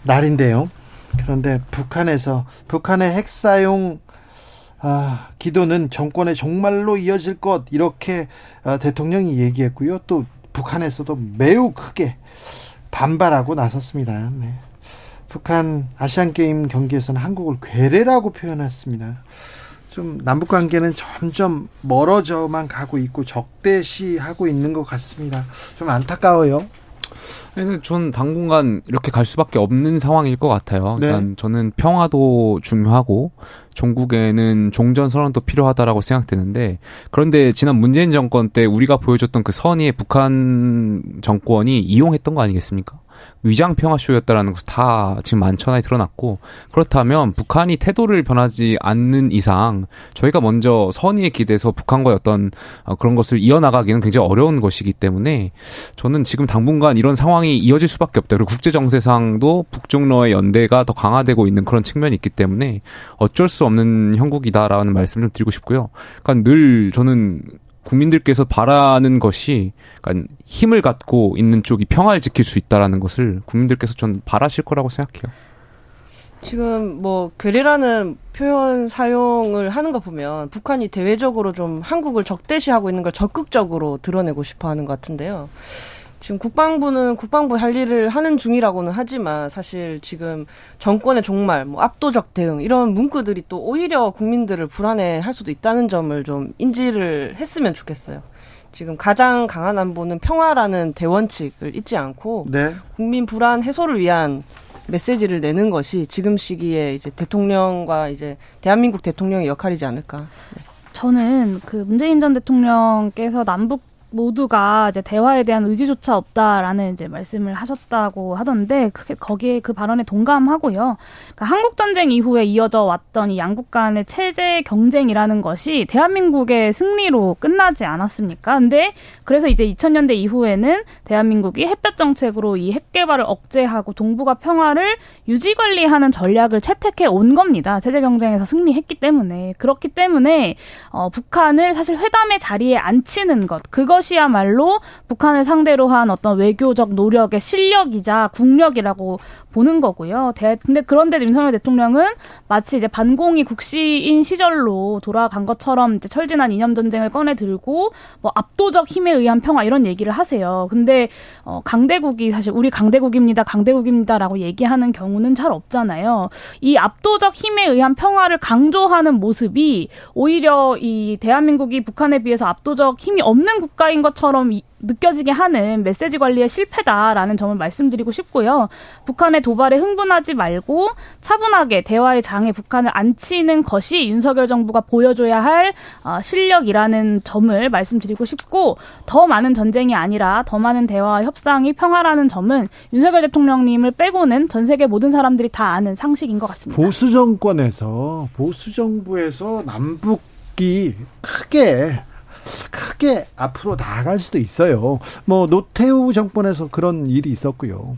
Speaker 1: 날인데요. 그런데 북한에서 북한의 핵 사용 아, 기도는 정권의 종말로 이어질 것 이렇게 아, 대통령이 얘기했고요. 또 북한에서도 매우 크게 반발하고 나섰습니다. 네. 북한 아시안 게임 경기에서는 한국을 괴뢰라고 표현했습니다. 좀 남북 관계는 점점 멀어져만 가고 있고 적대시하고 있는 것 같습니다. 좀 안타까워요.
Speaker 3: 전 당분간 이렇게 갈 수밖에 없는 상황일 것 같아요.
Speaker 1: 네.
Speaker 3: 일단 저는 평화도 중요하고 종국에는 종전 선언도 필요하다라고 생각되는데 그런데 지난 문재인 정권 때 우리가 보여줬던 그 선의의 북한 정권이 이용했던 거 아니겠습니까? 위장 평화쇼였다라는 것은 다 지금 만천하에 드러났고 그렇다면 북한이 태도를 변하지 않는 이상 저희가 먼저 선의에 기대서 북한과의 어떤 어, 그런 것을 이어나가기는 굉장히 어려운 것이기 때문에 저는 지금 당분간 이런 상황이 이어질 수밖에 없다. 그리고 국제 정세상도 북중러의 연대가 더 강화되고 있는 그런 측면이 있기 때문에 어쩔 수 없는 형국이다라는 말씀을 좀 드리고 싶고요. 그러니까 늘 저는 국민들께서 바라는 것이 그러니까 힘을 갖고 있는 쪽이 평화를 지킬 수 있다라는 것을 국민들께서 전 바라실 거라고 생각해요.
Speaker 4: 지금 뭐 괴뢰라는 표현 사용을 하는 거 보면 북한이 대외적으로 좀 한국을 적대시하고 있는 걸 적극적으로 드러내고 싶어 하는 것 같은데요. 지금 국방부는 국방부 할 일을 하는 중이라고는 하지만 사실 지금 정권의 종말, 뭐 압도적 대응 이런 문구들이 또 오히려 국민들을 불안해 할 수도 있다는 점을 좀 인지를 했으면 좋겠어요. 지금 가장 강한 안보는 평화라는 대원칙을 잊지 않고
Speaker 1: 네.
Speaker 4: 국민 불안 해소를 위한 메시지를 내는 것이 지금 시기에 이제 대통령과 이제 대한민국 대통령의 역할이지 않을까.
Speaker 5: 저는 그 문재인 전 대통령께서 남북 모두가 이제 대화에 대한 의지조차 없다라는 이제 말씀을 하셨다고 하던데 그게 거기에 그 발언에 동감하고요. 그러니까 한국 전쟁 이후에 이어져 왔던 이 양국 간의 체제 경쟁이라는 것이 대한민국의 승리로 끝나지 않았습니까? 근데 그래서 이제 2000년대 이후에는 대한민국이 햇볕 정책으로 이 핵 개발을 억제하고 동북아 평화를 유지 관리하는 전략을 채택해 온 겁니다. 체제 경쟁에서 승리했기 때문에 그렇기 때문에 어, 북한을 사실 회담의 자리에 앉히는 것 그것 이야말로 북한을 상대로 한 어떤 외교적 노력의 실력이자 국력이라고 보는 거고요. 대, 근데 그런데 윤석열 대통령은 마치 이제 반공이 국시인 시절로 돌아간 것처럼 이제 철진한 이념 전쟁을 꺼내 들고 뭐 압도적 힘에 의한 평화 이런 얘기를 하세요. 근데 어, 강대국이 사실 우리 강대국입니다, 강대국입니다라고 얘기하는 경우는 잘 없잖아요. 이 압도적 힘에 의한 평화를 강조하는 모습이 오히려 이 대한민국이 북한에 비해서 압도적 힘이 없는 국가인 것처럼 이, 느껴지게 하는 메시지 관리의 실패다라는 점을 말씀드리고 싶고요. 북한의 도발에 흥분하지 말고 차분하게 대화의 장에 북한을 앉히는 것이 윤석열 정부가 보여줘야 할 어, 실력이라는 점을 말씀드리고 싶고 더 많은 전쟁이 아니라 더 많은 대화와 협상이 평화라는 점은 윤석열 대통령님을 빼고는 전 세계 모든 사람들이 다 아는 상식인 것 같습니다.
Speaker 1: 보수 정권에서 보수 정부에서 남북이 크게 크게 앞으로 나아갈 수도 있어요. 뭐 노태우 정권에서 그런 일이 있었고요.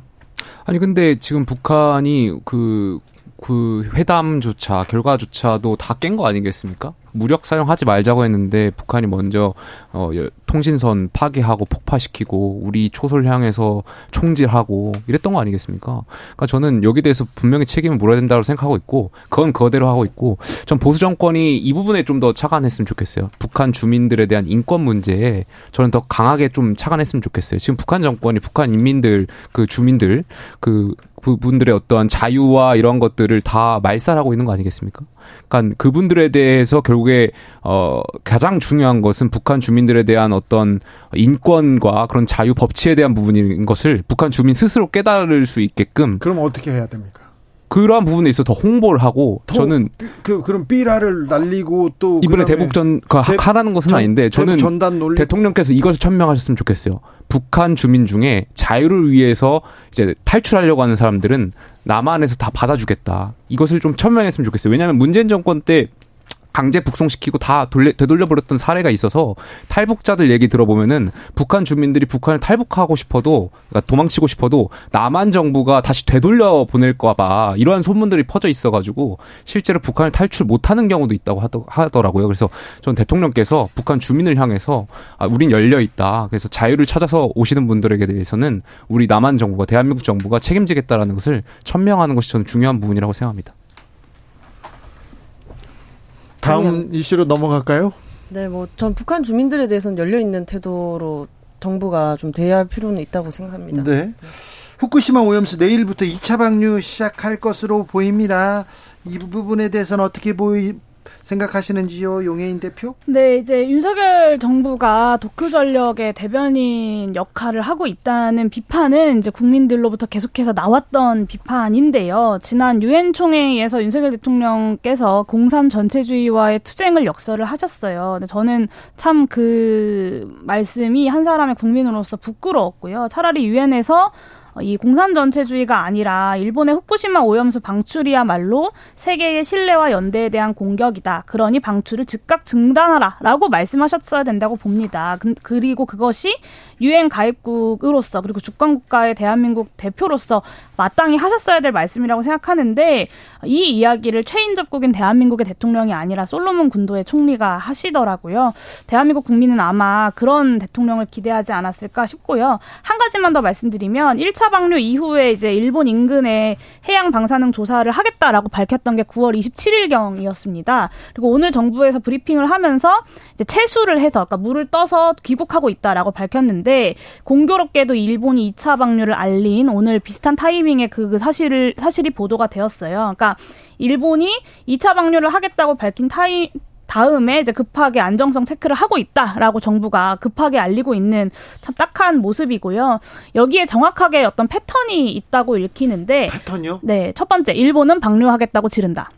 Speaker 3: 아니 근데 지금 북한이 그, 그 회담조차 결과조차도 다 깬 거 아니겠습니까? 무력 사용하지 말자고 했는데 북한이 먼저 어, 통신선 파괴하고 폭파시키고 우리 초소를 향해서 총질하고 이랬던 거 아니겠습니까? 그러니까 저는 여기 대해서 분명히 책임을 물어야 된다고 생각하고 있고 그건 그대로 하고 있고 전 보수 정권이 이 부분에 좀더 차관했으면 좋겠어요. 북한 주민들에 대한 인권 문제에 저는 더 강하게 좀 차관했으면 좋겠어요. 지금 북한 정권이 북한 인민들 그 주민들 그 그분들의 어떠한 자유와 이런 것들을 다 말살하고 있는 거 아니겠습니까? 그러니까 그분들에 대해서 결국에 어 가장 중요한 것은 북한 주민들에 대한 어떤 인권과 그런 자유 법치에 대한 부분인 것을 북한 주민 스스로 깨달을 수 있게끔
Speaker 1: 그럼 어떻게 해야 됩니까?
Speaker 3: 그러한 부분에 있어 더 홍보를 하고
Speaker 1: 더
Speaker 3: 저는
Speaker 1: 그 그럼 삐라를 날리고 또
Speaker 3: 이번에 대북전 그
Speaker 1: 대-
Speaker 3: 하라는 것은
Speaker 1: 전-
Speaker 3: 아닌데 저는 대통령께서 이것을 천명하셨으면 좋겠어요. 북한 주민 중에 자유를 위해서 이제 탈출하려고 하는 사람들은 남한에서 다 받아주겠다. 이것을 좀 천명했으면 좋겠어요. 왜냐하면 문재인 정권 때 강제 북송시키고 다 돌려, 되돌려버렸던 사례가 있어서 탈북자들 얘기 들어보면은 북한 주민들이 북한을 탈북하고 싶어도 그러니까 도망치고 싶어도 남한 정부가 다시 되돌려 보낼까봐 이러한 소문들이 퍼져 있어가지고 실제로 북한을 탈출 못하는 경우도 있다고 하더, 하더라고요. 그래서 전 대통령께서 북한 주민을 향해서 아, 우린 열려 있다. 그래서 자유를 찾아서 오시는 분들에게 대해서는 우리 남한 정부가 대한민국 정부가 책임지겠다라는 것을 천명하는 것이 저는 중요한 부분이라고 생각합니다.
Speaker 1: 다음 이슈로 넘어갈까요?
Speaker 4: 네, 뭐 전 북한 주민들에 대해서는 열려 있는 태도로 정부가 좀 대해할 필요는 있다고 생각합니다.
Speaker 1: 네. 후쿠시마 오염수 내일부터 2차 방류 시작할 것으로 보입니다. 이 부분에 대해서는 어떻게 보이 생각하시는지요, 용해인 대표?
Speaker 5: 네, 이제 윤석열 정부가 도쿄 전력의 대변인 역할을 하고 있다는 비판은 이제 국민들로부터 계속해서 나왔던 비판인데요. 지난 유엔 총회에서 윤석열 대통령께서 공산 전체주의와의 투쟁을 역설을 하셨어요. 근데 저는 참 그 말씀이 한 사람의 국민으로서 부끄러웠고요. 차라리 유엔에서 이 공산 전체주의가 아니라 일본의 후쿠시마 오염수 방출이야말로 세계의 신뢰와 연대에 대한 공격이다. 그러니 방출을 즉각 중단하라라고 말씀하셨어야 된다고 봅니다. 그- 그리고 그것이 유엔 가입국으로서 그리고 주권 국가의 대한민국 대표로서 마땅히 하셨어야 될 말씀이라고 생각하는데 이 이야기를 최인접국인 대한민국의 대통령이 아니라 솔로몬 군도의 총리가 하시더라고요. 대한민국 국민은 아마 그런 대통령을 기대하지 않았을까 싶고요. 한 가지만 더 말씀드리면 1차 방류 이후에 이제 일본 인근에 해양 방사능 조사를 하겠다라고 밝혔던 게 9월 27일경이었습니다. 그리고 오늘 정부에서 브리핑을 하면서 이제 채수를 해서 그러니까 물을 떠서 귀국하고 있다라고 밝혔는데 공교롭게도 일본이 2차 방류를 알린 오늘 비슷한 타이밍에 그, 그 사실을 사실이 보도가 되었어요. 그러니까 일본이 2차 방류를 하겠다고 밝힌 타이 다음에 이제 급하게 안정성 체크를 하고 있다라고 정부가 급하게 알리고 있는 참 딱한 모습이고요. 여기에 정확하게 어떤 패턴이 있다고 읽히는데
Speaker 1: 패턴이요?
Speaker 5: 네, 첫 번째, 일본은 방류하겠다고 지른다.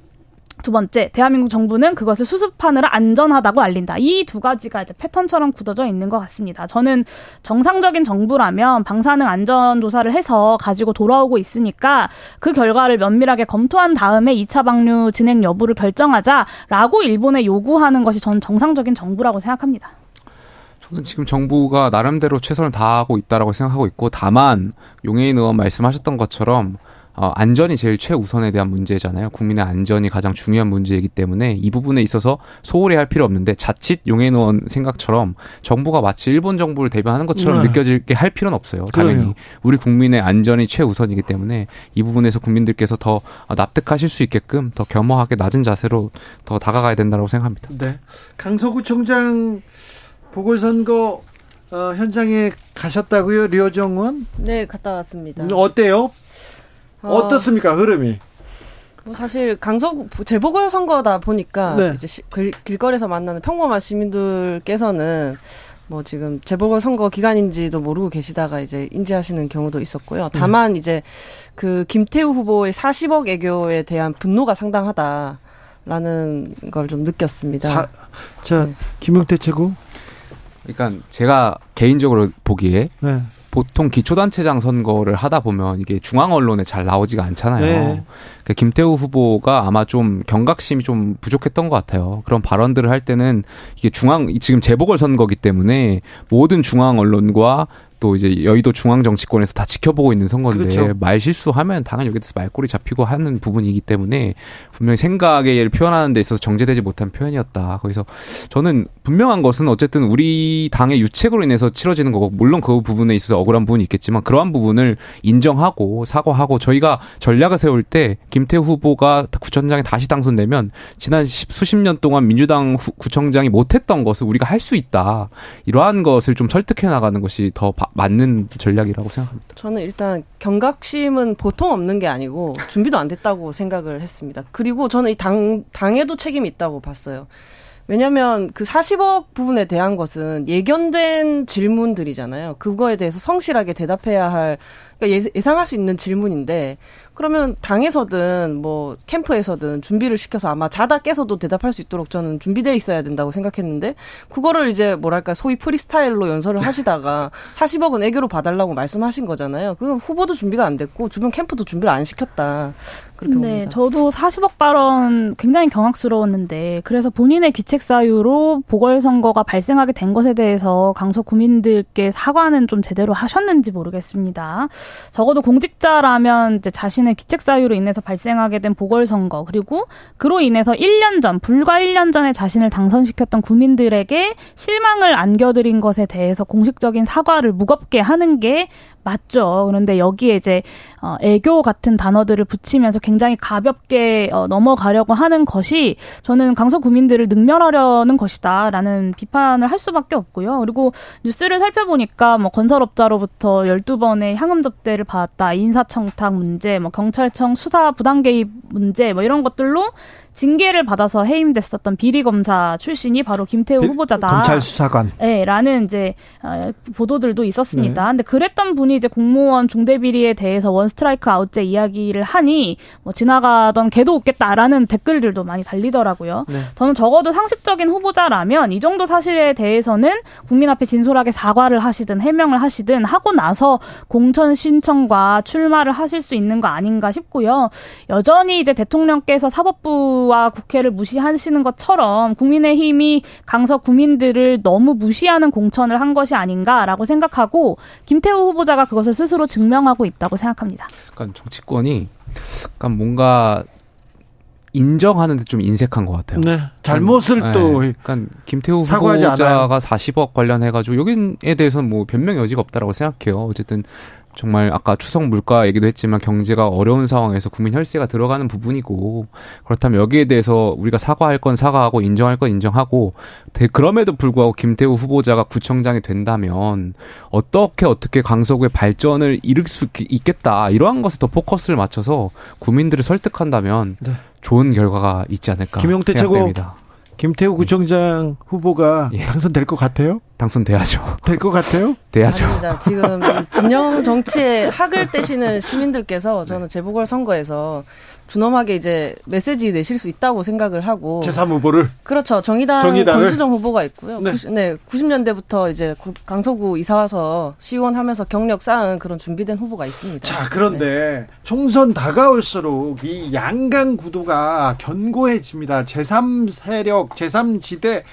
Speaker 5: 두 번째, 대한민국 정부는 그것을 수습하느라 안전하다고 알린다. 이 두 가지가 이제 패턴처럼 굳어져 있는 것 같습니다. 저는 정상적인 정부라면 방사능 안전 조사를 해서 가지고 돌아오고 있으니까 그 결과를 면밀하게 검토한 다음에 2차 방류 진행 여부를 결정하자라고 일본에 요구하는 것이 전 정상적인 정부라고 생각합니다.
Speaker 3: 저는 지금 정부가 나름대로 최선을 다하고 있다라고 생각하고 있고 다만 용해인 의원 말씀하셨던 것처럼 어, 안전이 제일 최우선에 대한 문제잖아요. 국민의 안전이 가장 중요한 문제이기 때문에 이 부분에 있어서 소홀히 할 필요 없는데 자칫 의원 생각처럼 정부가 마치 일본 정부를 대변하는 것처럼
Speaker 1: 네.
Speaker 3: 느껴지게 할 필요는 없어요. 당연히
Speaker 1: 그럼요.
Speaker 3: 우리 국민의 안전이 최우선이기 때문에 이 부분에서 국민들께서 더 납득하실 수 있게끔 더 겸허하게 낮은 자세로 더 다가가야 된다고 생각합니다.
Speaker 1: 네. 강서구청장 보궐선거 어, 현장에 가셨다고요, 류정원?
Speaker 4: 네, 갔다 왔습니다.
Speaker 1: 어때요?
Speaker 4: 어,
Speaker 1: 어떻습니까, 흐름이?
Speaker 4: 뭐 사실 강서구 재보궐 선거다 보니까
Speaker 1: 네.
Speaker 4: 이제 시- 길, 길거리에서 만나는 평범한 시민들께서는 뭐 지금 재보궐 선거 기간인지도 모르고 계시다가 이제 인지하시는 경우도 있었고요. 다만 이제 그 김태우 후보의 40억 애교에 대한 분노가 상당하다 라는 걸 좀 느꼈습니다.
Speaker 1: 사, 자,
Speaker 4: 네.
Speaker 1: 김용태 최고.
Speaker 3: 그러니까 제가 개인적으로 보기에
Speaker 1: 네.
Speaker 3: 보통 기초단체장 선거를 하다 보면 이게 중앙 언론에 잘 나오지가 않잖아요.
Speaker 1: 네.
Speaker 3: 그러니까 김태우 후보가 아마 좀 경각심이 좀 부족했던 것 같아요. 그런 발언들을 할 때는 이게 중앙 지금 재보궐 선거기 때문에 모든 중앙 언론과 또 이제 여의도 중앙 정치권에서 다 지켜보고 있는 선거인데
Speaker 1: 그렇죠.
Speaker 3: 말 실수하면 당연히 여기서 말꼬리 잡히고 하는 부분이기 때문에 분명히 생각을 표현하는 데 있어서 정제되지 못한 표현이었다. 거기서 저는 분명한 것은 어쨌든 우리 당의 유책으로 인해서 치러지는 거고 물론 그 부분에 있어서 억울한 부분이 있겠지만 그러한 부분을 인정하고 사과하고 저희가 전략을 세울 때 김태우 후보가 구청장에 다시 당선되면 지난 십- 수십 년 동안 민주당 후- 구청장이 못했던 것을 우리가 할 수 있다. 이러한 것을 좀 설득해 나가는 것이 더 바- 맞는 전략이라고 생각합니다.
Speaker 4: 저는 일단 경각심은 보통 없는 게 아니고 준비도 안 됐다고 생각을 했습니다. 그리고 저는 이 당, 당에도 책임이 있다고 봤어요. 왜냐면 그 40억 부분에 대한 것은 예견된 질문들이잖아요. 그거에 대해서 성실하게 대답해야 할, 그러니까 예- 예상할 수 있는 질문인데, 그러면 당에서든 뭐 캠프에서든 준비를 시켜서 아마 자다 깨서도 대답할 수 있도록 저는 준비되어 있어야 된다고 생각했는데, 그거를 이제 뭐랄까 소위 프리스타일로 연설을 하시다가 40억은 애교로 봐달라고 말씀하신 거잖아요. 그건 후보도 준비가 안 됐고, 주변 캠프도 준비를 안 시켰다. 그렇게
Speaker 5: 네,
Speaker 4: 봅니다.
Speaker 5: 저도 40억 발언 굉장히 경악스러웠는데 그래서 본인의 귀책 사유로 보궐선거가 발생하게 된 것에 대해서 강서 구민들께 사과는 좀 제대로 하셨는지 모르겠습니다. 적어도 공직자라면 이제 자신의 귀책 사유로 인해서 발생하게 된 보궐선거 그리고 그로 인해서 1년 전 불과 1년 전에 자신을 당선시켰던 구민들에게 실망을 안겨드린 것에 대해서 공식적인 사과를 무겁게 하는 게 맞죠. 그런데 여기에 이제 어, 애교 같은 단어들을 붙이면서 굉장히 가볍게 어, 넘어가려고 하는 것이 저는 강서 구민들을 능멸하려는 것이다라는 비판을 할 수밖에 없고요. 그리고 뉴스를 살펴보니까 뭐 건설업자로부터 12번의 향음 접대를 받았다. 인사청탁 문제, 뭐 경찰청 수사 부당 개입 문제 뭐 이런 것들로 징계를 받아서 해임됐었던 비리 검사 출신이 바로 김태우 후보자다.
Speaker 1: 검찰 수사관.
Speaker 5: 네, 라는 이제 어, 보도들도 있었습니다.
Speaker 1: 네.
Speaker 5: 근데 그랬던 분이 이제 공무원 중대 비리에 대해서 원 스트라이크 아웃제 이야기를 하니 뭐 지나가던 개도 웃겠다라는 댓글들도 많이 달리더라고요.
Speaker 1: 네.
Speaker 5: 저는 적어도 상식적인 후보자라면 이 정도 사실에 대해서는 국민 앞에 진솔하게 사과를 하시든 해명을 하시든 하고 나서 공천 신청과 출마를 하실 수 있는 거 아닌가 싶고요. 여전히 이제 대통령께서 사법부 와 국회를 무시하시는 것처럼 국민의힘이 강서 구민들을 너무 무시하는 공천을 한 것이 아닌가라고 생각하고 김태우 후보자가 그것을 스스로 증명하고 있다고 생각합니다.
Speaker 3: 그러니까 정치권이 약간 뭔가 인정하는데 좀 인색한 것 같아요.
Speaker 1: 네. 잘못을
Speaker 3: 네,
Speaker 1: 또
Speaker 3: 그러니까 김태우
Speaker 1: 사과하지
Speaker 3: 후보자가 40억 관련해가지고 여기에 대해서는 뭐 변명 여지가 없다라고 생각해요. 어쨌든 정말 아까 추석 물가 얘기도 했지만 경제가 어려운 상황에서 국민 혈세가 들어가는 부분이고 그렇다면 여기에 대해서 우리가 사과할 건 사과하고 인정할 건 인정하고 대- 그럼에도 불구하고 김태우 후보자가 구청장이 된다면 어떻게 어떻게 강서구의 발전을 이룰 수 있- 있겠다 이러한 것에 더 포커스를 맞춰서 국민들을 설득한다면
Speaker 1: 네.
Speaker 3: 좋은 결과가 있지 않을까
Speaker 1: 김용태 최고
Speaker 3: 생각됩니다.
Speaker 1: 김태우 구청장 후보가
Speaker 3: 예.
Speaker 1: 당선될 것 같아요?
Speaker 3: 당선돼야죠.
Speaker 1: 될 것 같아요?
Speaker 3: 돼야죠.
Speaker 4: 아닙니다. 지금 이 진영 정치에 학을 떼시는 시민들께서 저는 재보궐 선거에서 준엄하게 이제 메시지 내실 수 있다고 생각을 하고
Speaker 1: 제3 후보를
Speaker 4: 그렇죠. 정의당
Speaker 1: 정의당을?
Speaker 4: 권수정 후보가 있고요.
Speaker 1: 네.
Speaker 4: 네. 90, 년대부터 이제 구- 강서구 이사 와서 시원하면서 경력 쌓은 그런 준비된 후보가 있습니다.
Speaker 1: 자, 그런데 총선 다가올수록 이 양강 구도가 견고해집니다. 제3 세력, 제3 지대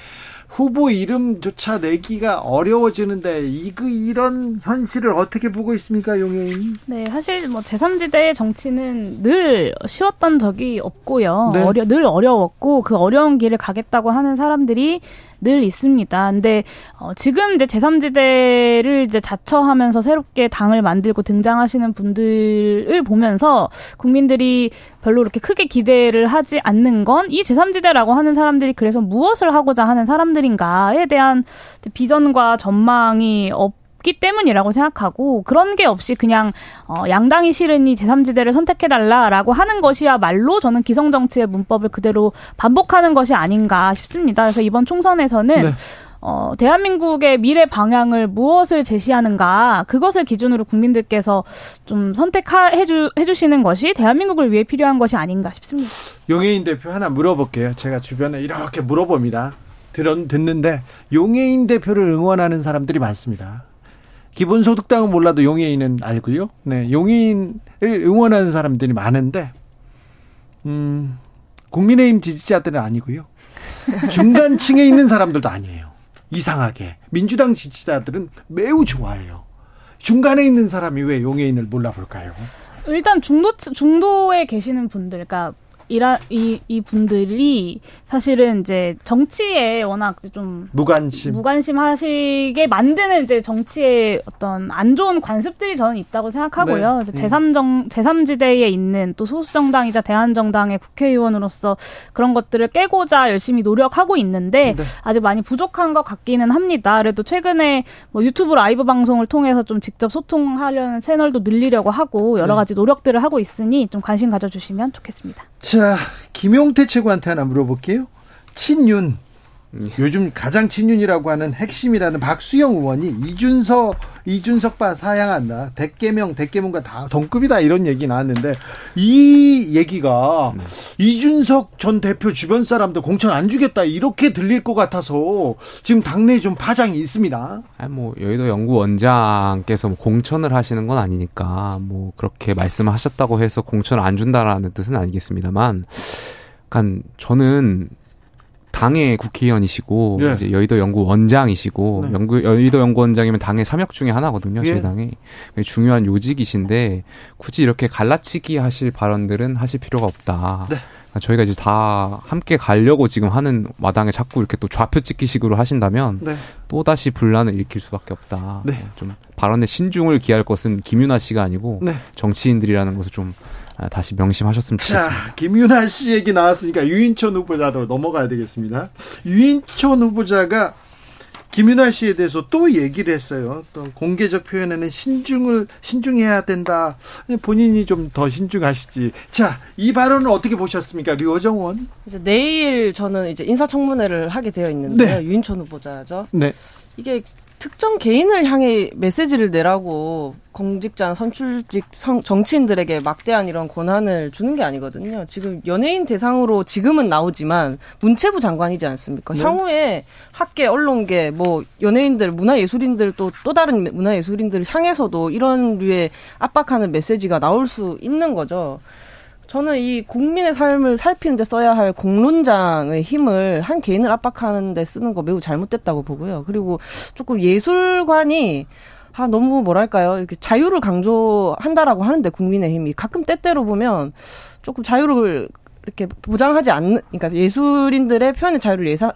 Speaker 1: 후보 이름조차 내기가 어려워지는데 이그 이런 현실을 어떻게 보고 있습니까, 용혜인?
Speaker 5: 네, 사실 뭐 제3지대의 정치는 늘 쉬웠던 적이 없고요.
Speaker 1: 네.
Speaker 5: 어려, 늘 어려웠고 그 어려운 길을 가겠다고 하는 사람들이 늘 있습니다. 근데 어, 지금 이제 제3지대를 이제 자처하면서 새롭게 당을 만들고 등장하시는 분들을 보면서 국민들이 별로 그렇게 크게 기대를 하지 않는 건 이 제3지대라고 하는 사람들이 그래서 무엇을 하고자 하는 사람들인가에 대한 비전과 전망이 없 기 때문이라고 생각하고 그런 게 없이 그냥 어, 양당이 싫으니 제3지대를 선택해달라라고 하는 것이야말로 저는 기성정치의 문법을 그대로 반복하는 것이 아닌가 싶습니다. 그래서 이번 총선에서는
Speaker 1: 네.
Speaker 5: 어, 대한민국의 미래 방향을 무엇을 제시하는가 그것을 기준으로 국민들께서 좀 선택해 주, 해주시는 것이 대한민국을 위해 필요한 것이 아닌가 싶습니다.
Speaker 1: 용혜인 대표 하나 물어볼게요. 제가 주변에 이렇게 물어봅니다. 들었, 듣는데 용혜인 대표를 응원하는 사람들이 많습니다. 기본소득당은 몰라도 용혜인은 알고요. 네, 용혜인을 응원하는 사람들이 많은데, 음, 국민의힘 지지자들은 아니고요. 중간층에 있는 사람들도 아니에요. 이상하게 민주당 지지자들은 매우 좋아해요. 중간에 있는 사람이 왜 용해인을 몰라볼까요?
Speaker 5: 일단 중도 중도에 계시는 분들, 그러니까 이라 이, 이 분들이 사실은 이제 정치에 워낙 좀
Speaker 1: 무관심.
Speaker 5: 무관심 하시게 만드는 이제 정치의 어떤 안 좋은 관습들이 저는 있다고 생각하고요.
Speaker 1: 네.
Speaker 5: 이제 제3정, 제3지대에 있는 또 소수 정당이자 대한정당의 국회의원으로서 그런 것들을 깨고자 열심히 노력하고 있는데
Speaker 1: 네.
Speaker 5: 아직 많이 부족한 것 같기는 합니다. 그래도 최근에 뭐 유튜브 라이브 방송을 통해서 좀 직접 소통하려는 채널도 늘리려고 하고 여러
Speaker 1: 네.
Speaker 5: 가지 노력들을 하고 있으니 좀 관심 가져주시면 좋겠습니다.
Speaker 1: 자, 김용태 최고한테 하나 물어볼게요. 친윤. 요즘 가장 친윤이라고 하는 핵심이라는 박수영 의원이 이준석 이준석 바 사양한다. 대개명 대개명과 다 동급이다 이런 얘기 나왔는데 이 얘기가 이준석 전 대표 주변 사람들 공천 안 주겠다 이렇게 들릴 것 같아서 지금 당내에 좀 파장이 있습니다.
Speaker 3: 아니 뭐 여의도 연구원장께서 뭐 공천을 하시는 건 아니니까 뭐 그렇게 말씀하셨다고 해서 공천을 안 준다라는 뜻은 아니겠습니다만, 약간 저는 당의 국회의원이시고
Speaker 1: 네.
Speaker 3: 이제 여의도 연구 원장이시고
Speaker 1: 네.
Speaker 3: 연구 여의도 연구원장이면 당의 삼역 중에 하나거든요.
Speaker 1: 예.
Speaker 3: 제 당의 중요한 요직이신데 굳이 이렇게 갈라치기 하실 발언들은 하실 필요가 없다.
Speaker 1: 네.
Speaker 3: 그러니까 저희가 이제 다 함께 가려고 지금 하는 마당에 자꾸 이렇게 또 좌표 찍기식으로 하신다면
Speaker 1: 네.
Speaker 3: 또 다시 분란을 일으킬 수밖에 없다.
Speaker 1: 네.
Speaker 3: 좀 발언에 신중을 기할 것은 김윤아 씨가 아니고
Speaker 1: 네.
Speaker 3: 정치인들이라는 것을 좀 아, 다시 명심하셨으면 좋겠습니다.
Speaker 1: 자, 김윤아 씨 얘기 나왔으니까 유인천 후보자로 넘어가야 되겠습니다. 유인천 후보자가 김윤아 씨에 대해서 또 얘기를 했어요. 또 공개적 표현에는 신중을 신중해야 된다. 본인이 좀 더 신중하시지. 자, 이 발언을 어떻게 보셨습니까, 류호정 의원?
Speaker 4: 이제 내일 저는 이제 인사청문회를 하게 되어 있는데요.
Speaker 1: 네.
Speaker 4: 유인천 후보자죠.
Speaker 1: 네.
Speaker 4: 이게 특정 개인을 향해 메시지를 내라고 공직자 선출직 성- 정치인들에게 막대한 이런 권한을 주는 게 아니거든요. 지금 연예인 대상으로 지금은 나오지만 문체부 장관이지 않습니까?
Speaker 1: 네.
Speaker 4: 향후에 학계, 언론계, 뭐 연예인들, 문화예술인들 또 또 다른 문화예술인들을 향해서도 이런 류의 압박하는 메시지가 나올 수 있는 거죠. 저는 이 국민의 삶을 살피는 데 써야 할 공론장의 힘을 한 개인을 압박하는 데 쓰는 거 매우 잘못됐다고 보고요. 그리고 조금 예술관이 아 너무 뭐랄까요 이렇게 자유를 강조한다라고 하는데 국민의힘이 가끔 때때로 보면 조금 자유를 이렇게 보장하지 않는 그러니까 예술인들의 표현의 자유를 예사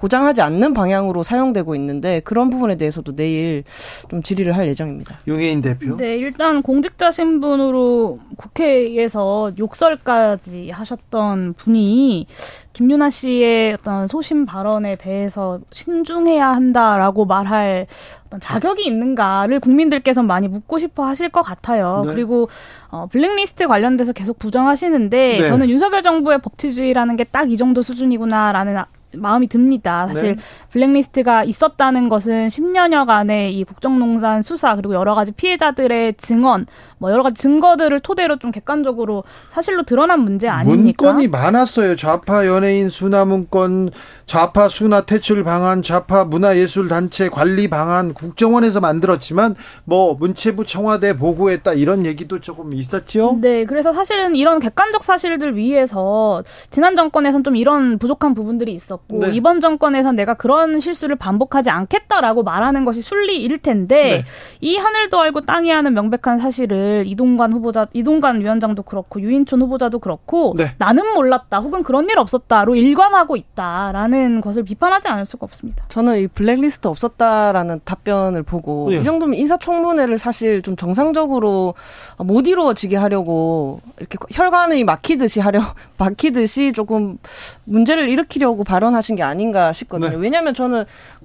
Speaker 4: 보장하지 않는 방향으로 사용되고 있는데 그런 부분에 대해서도 내일 좀 질의를 할 예정입니다.
Speaker 1: 용해인 대표.
Speaker 5: 네, 일단 공직자 신분으로 국회에서 욕설까지 하셨던 분이 김윤아 씨의 어떤 소신 발언에 대해서 신중해야 한다라고 말할 어떤 자격이 있는가를 국민들께서 많이 묻고 싶어 하실 것 같아요.
Speaker 1: 네.
Speaker 5: 그리고 어, 블랙리스트 관련돼서 계속 부정하시는데
Speaker 1: 네.
Speaker 5: 저는 윤석열 정부의 법치주의라는 게 딱 이 정도 수준이구나라는 아- 마음이 듭니다. 사실
Speaker 1: 네.
Speaker 5: 블랙리스트가 있었다는 것은 10년여간의 이 국정농단 수사 그리고 여러 가지 피해자들의 증언 뭐 여러 가지 증거들을 토대로 좀 객관적으로 사실로 드러난 문제 아닙니까?
Speaker 1: 문건이 많았어요. 좌파 연예인 수나 문건, 좌파 수나 퇴출 방안, 좌파 문화예술 단체 관리 방안 국정원에서 만들었지만 뭐 문체부 청와대 보고했다 이런 얘기도 조금 있었죠.
Speaker 5: 네, 그래서 사실은 이런 객관적 사실들 위해서 지난 정권에선 좀 이런 부족한 부분들이 있었 고
Speaker 1: 네.
Speaker 5: 이번 정권에선 내가 그런 실수를 반복하지 않겠다라고 말하는 것이 순리일 텐데
Speaker 1: 네.
Speaker 5: 이 하늘도 알고 땅이 아는 명백한 사실을 이동관 후보자, 이동관 위원장도 그렇고 유인촌 후보자도 그렇고
Speaker 1: 네.
Speaker 5: 나는 몰랐다 혹은 그런 일 없었다로 일관하고 있다라는 것을 비판하지 않을 수가 없습니다.
Speaker 4: 저는 이 블랙리스트 없었다라는 답변을 보고
Speaker 1: 예.
Speaker 4: 이 정도면 인사청문회를 사실 좀 정상적으로 못 이루어지게 하려고 이렇게 혈관이 막히듯이 하려 막히듯이 조금 문제를 일으키려고 발언 하신 게 아닌가 싶거든요.
Speaker 1: 네.
Speaker 4: 왜냐하면 저는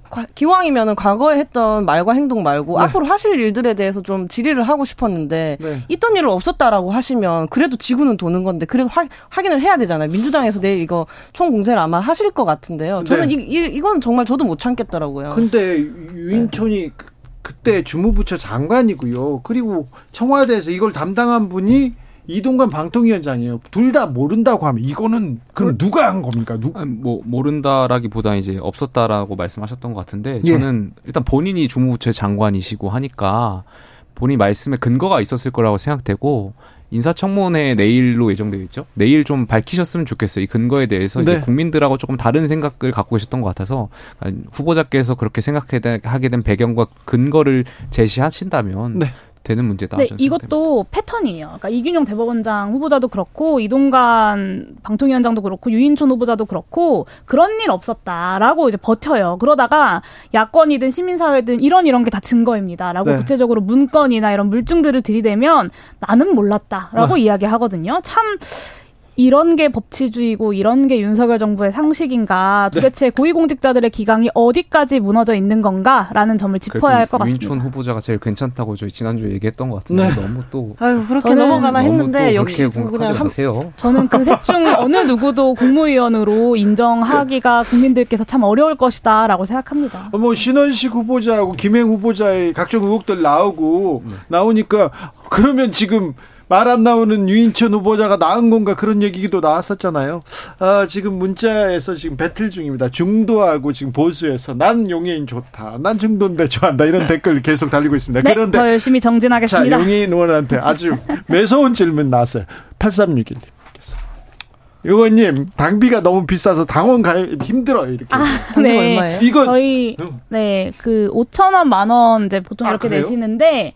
Speaker 4: 과- 기왕이면은 과거에 했던 말과 행동 말고
Speaker 1: 네.
Speaker 4: 앞으로 하실 일들에 대해서 좀 질의를 하고 싶었는데
Speaker 1: 네.
Speaker 4: 있던 일은 없었다라고 하시면 그래도 지구는 도는 건데 그래도 확, 확인을 해야 되잖아요. 민주당에서 내일 이거 총공세를 아마 하실 것 같은데요. 저는
Speaker 1: 네.
Speaker 4: 이, 이, 이건 정말 저도 못 참겠더라고요.
Speaker 1: 근데 유인촌이 그- 그때 주무부처 장관이고요. 그리고 청와대에서 이걸 담당한 분이 이동관 방통위원장이에요. 둘 다 모른다고 하면 이거는 그럼 누가 한 겁니까? 누?
Speaker 3: 아니, 뭐 모른다라기보다 이제 없었다라고 말씀하셨던 것 같은데
Speaker 1: 예.
Speaker 3: 저는 일단 본인이 주무부처 장관이시고 하니까 본인 말씀에 근거가 있었을 거라고 생각되고 인사청문회 내일로 예정되어 있죠. 내일 좀 밝히셨으면 좋겠어요. 이 근거에 대해서 이제
Speaker 1: 네.
Speaker 3: 국민들하고 조금 다른 생각을 갖고 계셨던 것 같아서 아, 후보자께서 그렇게 생각하게 된 배경과 근거를 제시하신다면
Speaker 1: 네.
Speaker 3: 되는 문제다.
Speaker 5: 네. 이것도 패턴이에요. 그러니까 이균용 대법원장 후보자도 그렇고 이동관 방통위원장도 그렇고 유인촌 후보자도 그렇고 그런 일 없었다라고 이제 버텨요. 그러다가 야권이든 시민사회든 이런 이런 게 다 증거입니다라고
Speaker 1: 네.
Speaker 5: 구체적으로 문건이나 이런 물증들을 들이대면 나는 몰랐다라고
Speaker 1: 네.
Speaker 5: 이야기하거든요. 참 이런 게 법치주의고 이런 게 윤석열 정부의 상식인가
Speaker 1: 네.
Speaker 5: 도대체 고위공직자들의 기강이 어디까지 무너져 있는 건가라는 점을 짚어야 할 것 같습니다.
Speaker 3: 유인촌 후보자가 제일 괜찮다고 저희 지난주에 얘기했던 것 같은데
Speaker 1: 네.
Speaker 3: 너무 또
Speaker 4: 아유 그렇게 넘어가나 했는데 역시 그냥 한
Speaker 3: 마세요.
Speaker 5: 저는 그 셋 중 어느 누구도 국무위원으로 인정하기가 국민들께서 참 어려울 것이다라고 생각합니다.
Speaker 1: 뭐 신원식 후보자하고 김행 후보자의 각종 의혹들 나오고
Speaker 3: 네.
Speaker 1: 나오니까 그러면 지금 말 안 나오는 유인천 후보자가 나은 건가 그런 얘기도 나왔었잖아요. 아, 지금 문자에서 지금 배틀 중입니다. 중도하고 지금 보수에서 난 용해인 좋다. 난 중도인데 좋아한다. 이런 댓글 계속 달리고 있습니다.
Speaker 5: 네,
Speaker 1: 그런데
Speaker 5: 더 열심히
Speaker 1: 자,
Speaker 5: 정진하겠습니다.
Speaker 1: 용해인 의원한테 아주 매서운 질문 나왔어요. 8361님께서. 의원님, 당비가 너무 비싸서 당원 가입 힘들어요. 이렇게.
Speaker 4: 당비가 얼마예요?
Speaker 1: 이건
Speaker 5: 저희
Speaker 1: 응.
Speaker 5: 네그 5천 원, 만 원 이제 보통
Speaker 1: 아,
Speaker 5: 이렇게
Speaker 1: 그래요?
Speaker 5: 내시는데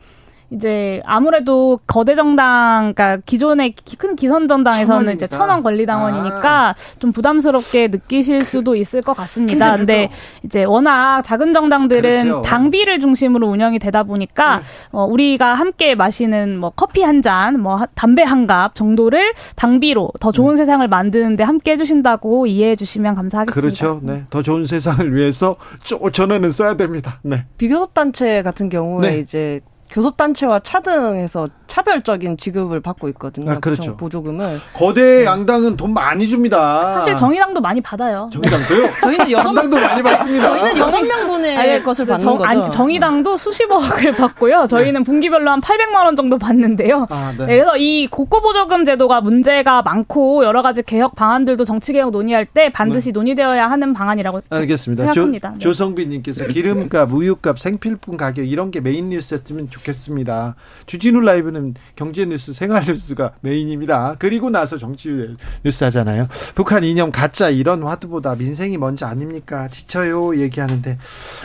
Speaker 5: 이제 아무래도 거대 정당, 그러니까 기존의 기- 큰 기선 정당에서는 이제
Speaker 1: 천 원이니까.
Speaker 5: 천원 권리당원이니까 좀 부담스럽게 느끼실 수도 있을 것 같습니다.
Speaker 1: 근데
Speaker 5: 근데 이제 워낙 작은 정당들은
Speaker 1: 그렇죠.
Speaker 5: 당비를 중심으로 운영이 되다 보니까 어, 우리가 함께 마시는 뭐 커피 한 잔, 뭐 하- 담배 한 갑 정도를 당비로 더 좋은 세상을 만드는데 함께 해주신다고 이해해 주시면 감사하겠습니다.
Speaker 1: 그렇죠. 네. 더 좋은 세상을 위해서 5천 원은 써야 됩니다. 네.
Speaker 4: 비교섭 단체 같은 경우에
Speaker 1: 네.
Speaker 4: 이제 교섭단체와 차등해서 차별적인 지급을 받고 있거든요.
Speaker 1: 아, 그렇죠.
Speaker 4: 보조금을.
Speaker 1: 거대 양당은 돈 많이 줍니다.
Speaker 5: 사실 정의당도 많이 받아요.
Speaker 1: 정의당도요?
Speaker 4: 저희는 여섯
Speaker 1: 정당도 많이 받습니다.
Speaker 4: 저희는 여섯 명분의 것을
Speaker 5: 그
Speaker 4: 받는
Speaker 5: 정,
Speaker 4: 거죠.
Speaker 5: 아니, 정의당도 수십억을 받고요. 저희는 분기별로 한 800만 원 정도 받는데요.
Speaker 1: 아, 네.
Speaker 5: 네, 그래서 이 국고 보조금 제도가 문제가 많고 여러 가지 개혁 방안들도 정치 개혁 논의할 때 반드시 논의되어야 하는 방안이라고
Speaker 1: 알겠습니다. 조,
Speaker 5: 생각합니다. 네.
Speaker 1: 조성빈님께서 기름값, 우유값, 생필품 가격 이런 게 메인 뉴스였으면 좋겠습니다. 주진우 라이브는 경제 뉴스, 생활 뉴스가 메인입니다. 그리고 나서 정치 뉴스 하잖아요. 북한 이념 가짜 이런 화두보다 민생이 먼저 아닙니까? 지쳐요 얘기하는데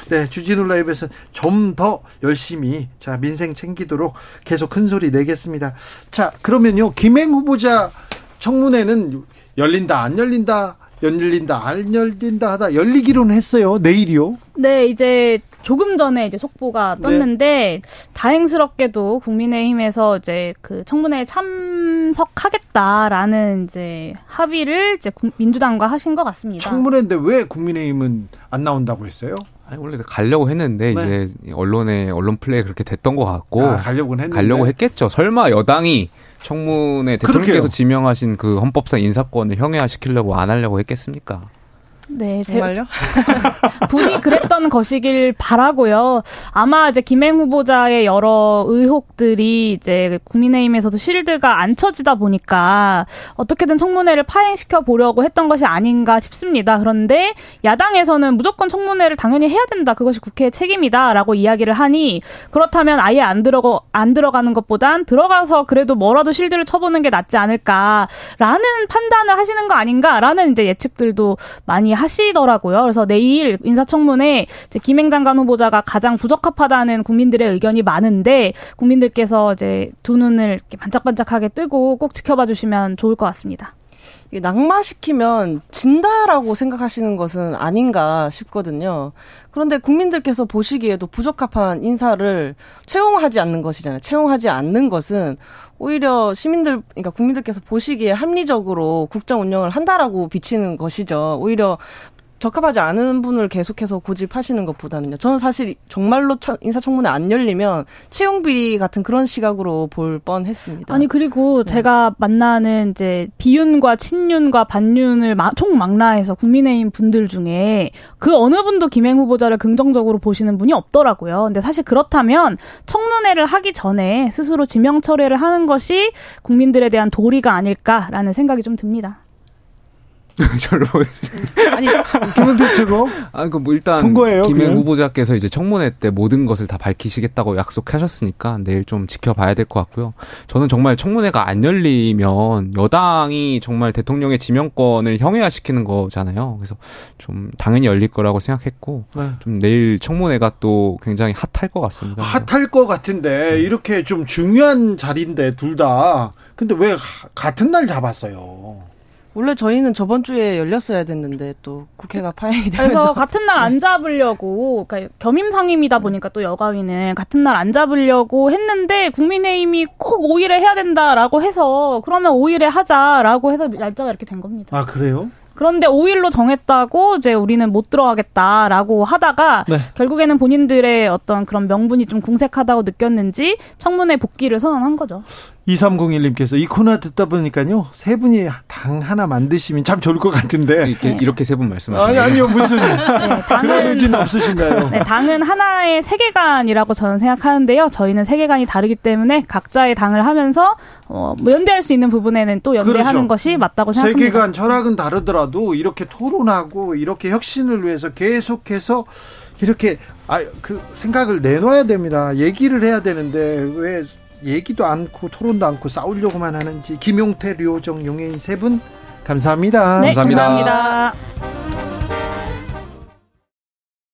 Speaker 1: 네 주진우 라이브에서 좀 더 열심히 자 민생 챙기도록 계속 큰 소리 내겠습니다. 자 그러면요 김행 후보자 청문회는 열린다 안 열린다 열린다 안 열린다 하다 열리기로는 했어요 내일이요.
Speaker 5: 네, 이제 조금 전에 이제 속보가
Speaker 1: 네.
Speaker 5: 떴는데 다행스럽게도 국민의힘에서 이제 그 청문회에 참석하겠다라는 이제 합의를 이제 국- 민주당과 하신 것 같습니다.
Speaker 1: 청문회인데 왜 국민의힘은 안 나온다고 했어요?
Speaker 3: 아니, 원래 가려고 했는데
Speaker 1: 네.
Speaker 3: 이제 언론에 언론 플레이 그렇게 됐던 것 같고
Speaker 1: 아, 가려고는 했는데
Speaker 3: 가려고 했겠죠. 설마 여당이 청문회 대통령께서. 지명하신 그 헌법상 인사권을 형해화시키려고 안 하려고 했겠습니까?
Speaker 5: 네, 제,
Speaker 4: 정말요?
Speaker 5: 분이 그랬던 것이길 바라고요. 아마 이제 김행 후보자의 여러 의혹들이 이제 국민의힘에서도 실드가 안 쳐지다 보니까 어떻게든 청문회를 파행시켜 보려고 했던 것이 아닌가 싶습니다. 그런데 야당에서는 무조건 청문회를 당연히 해야 된다. 그것이 국회의 책임이다라고 이야기를 하니 그렇다면 아예 안 들어가 안 들어가는 것보단 들어가서 그래도 뭐라도 실드를 쳐보는 게 낫지 않을까라는 판단을 하시는 거 아닌가라는 이제 예측들도 많이 하시더라고요. 그래서 내일 인사청문회 김행 장관 후보자가 가장 부적합하다는 국민들의 의견이 많은데 국민들께서 이제 두 눈을 이렇게 반짝반짝하게 뜨고 꼭 지켜봐 주시면 좋을 것 같습니다.
Speaker 4: 낙마시키면 진다라고 생각하시는 것은 아닌가 싶거든요. 그런데 국민들께서 보시기에도 부적합한 인사를 채용하지 않는 것이잖아요. 채용하지 않는 것은 오히려 시민들, 그러니까 국민들께서 보시기에 합리적으로 국정 운영을 한다라고 비치는 것이죠. 오히려 적합하지 않은 분을 계속해서 고집하시는 것보다는요. 저는 사실 정말로 처- 인사청문회 안 열리면 채용비 같은 그런 시각으로 볼 뻔했습니다.
Speaker 5: 아니 그리고 제가 만나는 이제 비윤과 친윤과 반윤을 마- 총망라해서 국민의힘 분들 중에 그 어느 분도 김행 후보자를 긍정적으로 보시는 분이 없더라고요. 근데 사실 그렇다면 청문회를 하기 전에 스스로 지명 철회를 하는 것이 국민들에 대한 도리가 아닐까라는 생각이 좀 듭니다.
Speaker 3: 저를 보
Speaker 4: 아니
Speaker 1: 김은태 최고.
Speaker 3: 아, 그뭐 일단
Speaker 1: 본 거예요,
Speaker 3: 김행
Speaker 1: 그냥?
Speaker 3: 후보자께서 이제 청문회 때 모든 것을 다 밝히시겠다고 약속하셨으니까 내일 좀 지켜봐야 될 것 같고요. 저는 정말 청문회가 안 열리면 여당이 정말 대통령의 지명권을 형해화시키는 거잖아요. 그래서 좀 당연히 열릴 거라고 생각했고
Speaker 1: 네.
Speaker 3: 좀 내일 청문회가 또 굉장히 핫할 것 같습니다.
Speaker 1: 핫할 것 같은데 이렇게 좀 중요한 자리인데 둘 다. 근데 왜 하- 같은 날 잡았어요?
Speaker 4: 원래 저희는 저번 주에 열렸어야 됐는데 또 국회가 파행이
Speaker 5: 그래서
Speaker 4: 되면서
Speaker 5: 같은 날 안 잡으려고 그러니까 겸임 상임이다 보니까 또 여가위는 같은 날 안 잡으려고 했는데 국민의힘이 꼭 5일에 해야 된다라고 해서 그러면 5일에 하자라고 해서 날짜가 이렇게 된 겁니다.
Speaker 1: 아 그래요?
Speaker 5: 그런데 5일로 정했다고 이제 우리는 못 들어가겠다라고 하다가
Speaker 1: 네.
Speaker 5: 결국에는 본인들의 어떤 그런 명분이 좀 궁색하다고 느꼈는지 청문회 복귀를 선언한 거죠.
Speaker 1: 2301님께서 이 코너 듣다 보니까요 세 분이 당 하나 만드시면 참 좋을 것 같은데
Speaker 3: 이렇게 이렇게 세 분 말씀하시는
Speaker 1: 아니 아니요 무슨
Speaker 5: 네,
Speaker 1: 그런
Speaker 5: 당은
Speaker 1: 의지는 없으신가요?
Speaker 5: 네, 당은 하나의 세계관이라고 저는 생각하는데요. 저희는 세계관이 다르기 때문에 각자의 당을 하면서 어, 뭐 연대할 수 있는 부분에는 또 연대하는
Speaker 1: 그렇죠.
Speaker 5: 것이 맞다고 생각합니다.
Speaker 1: 세계관 철학은 다르더라도 이렇게 토론하고 이렇게 혁신을 위해서 계속해서 이렇게 아 그 생각을 내놔야 됩니다. 얘기를 해야 되는데 왜 얘기도 않고 토론도 않고 싸우려고만 하는지 김용태, 류호정, 용해인 세 분 감사합니다.
Speaker 5: 네,
Speaker 3: 감사합니다.
Speaker 5: 감사합니다.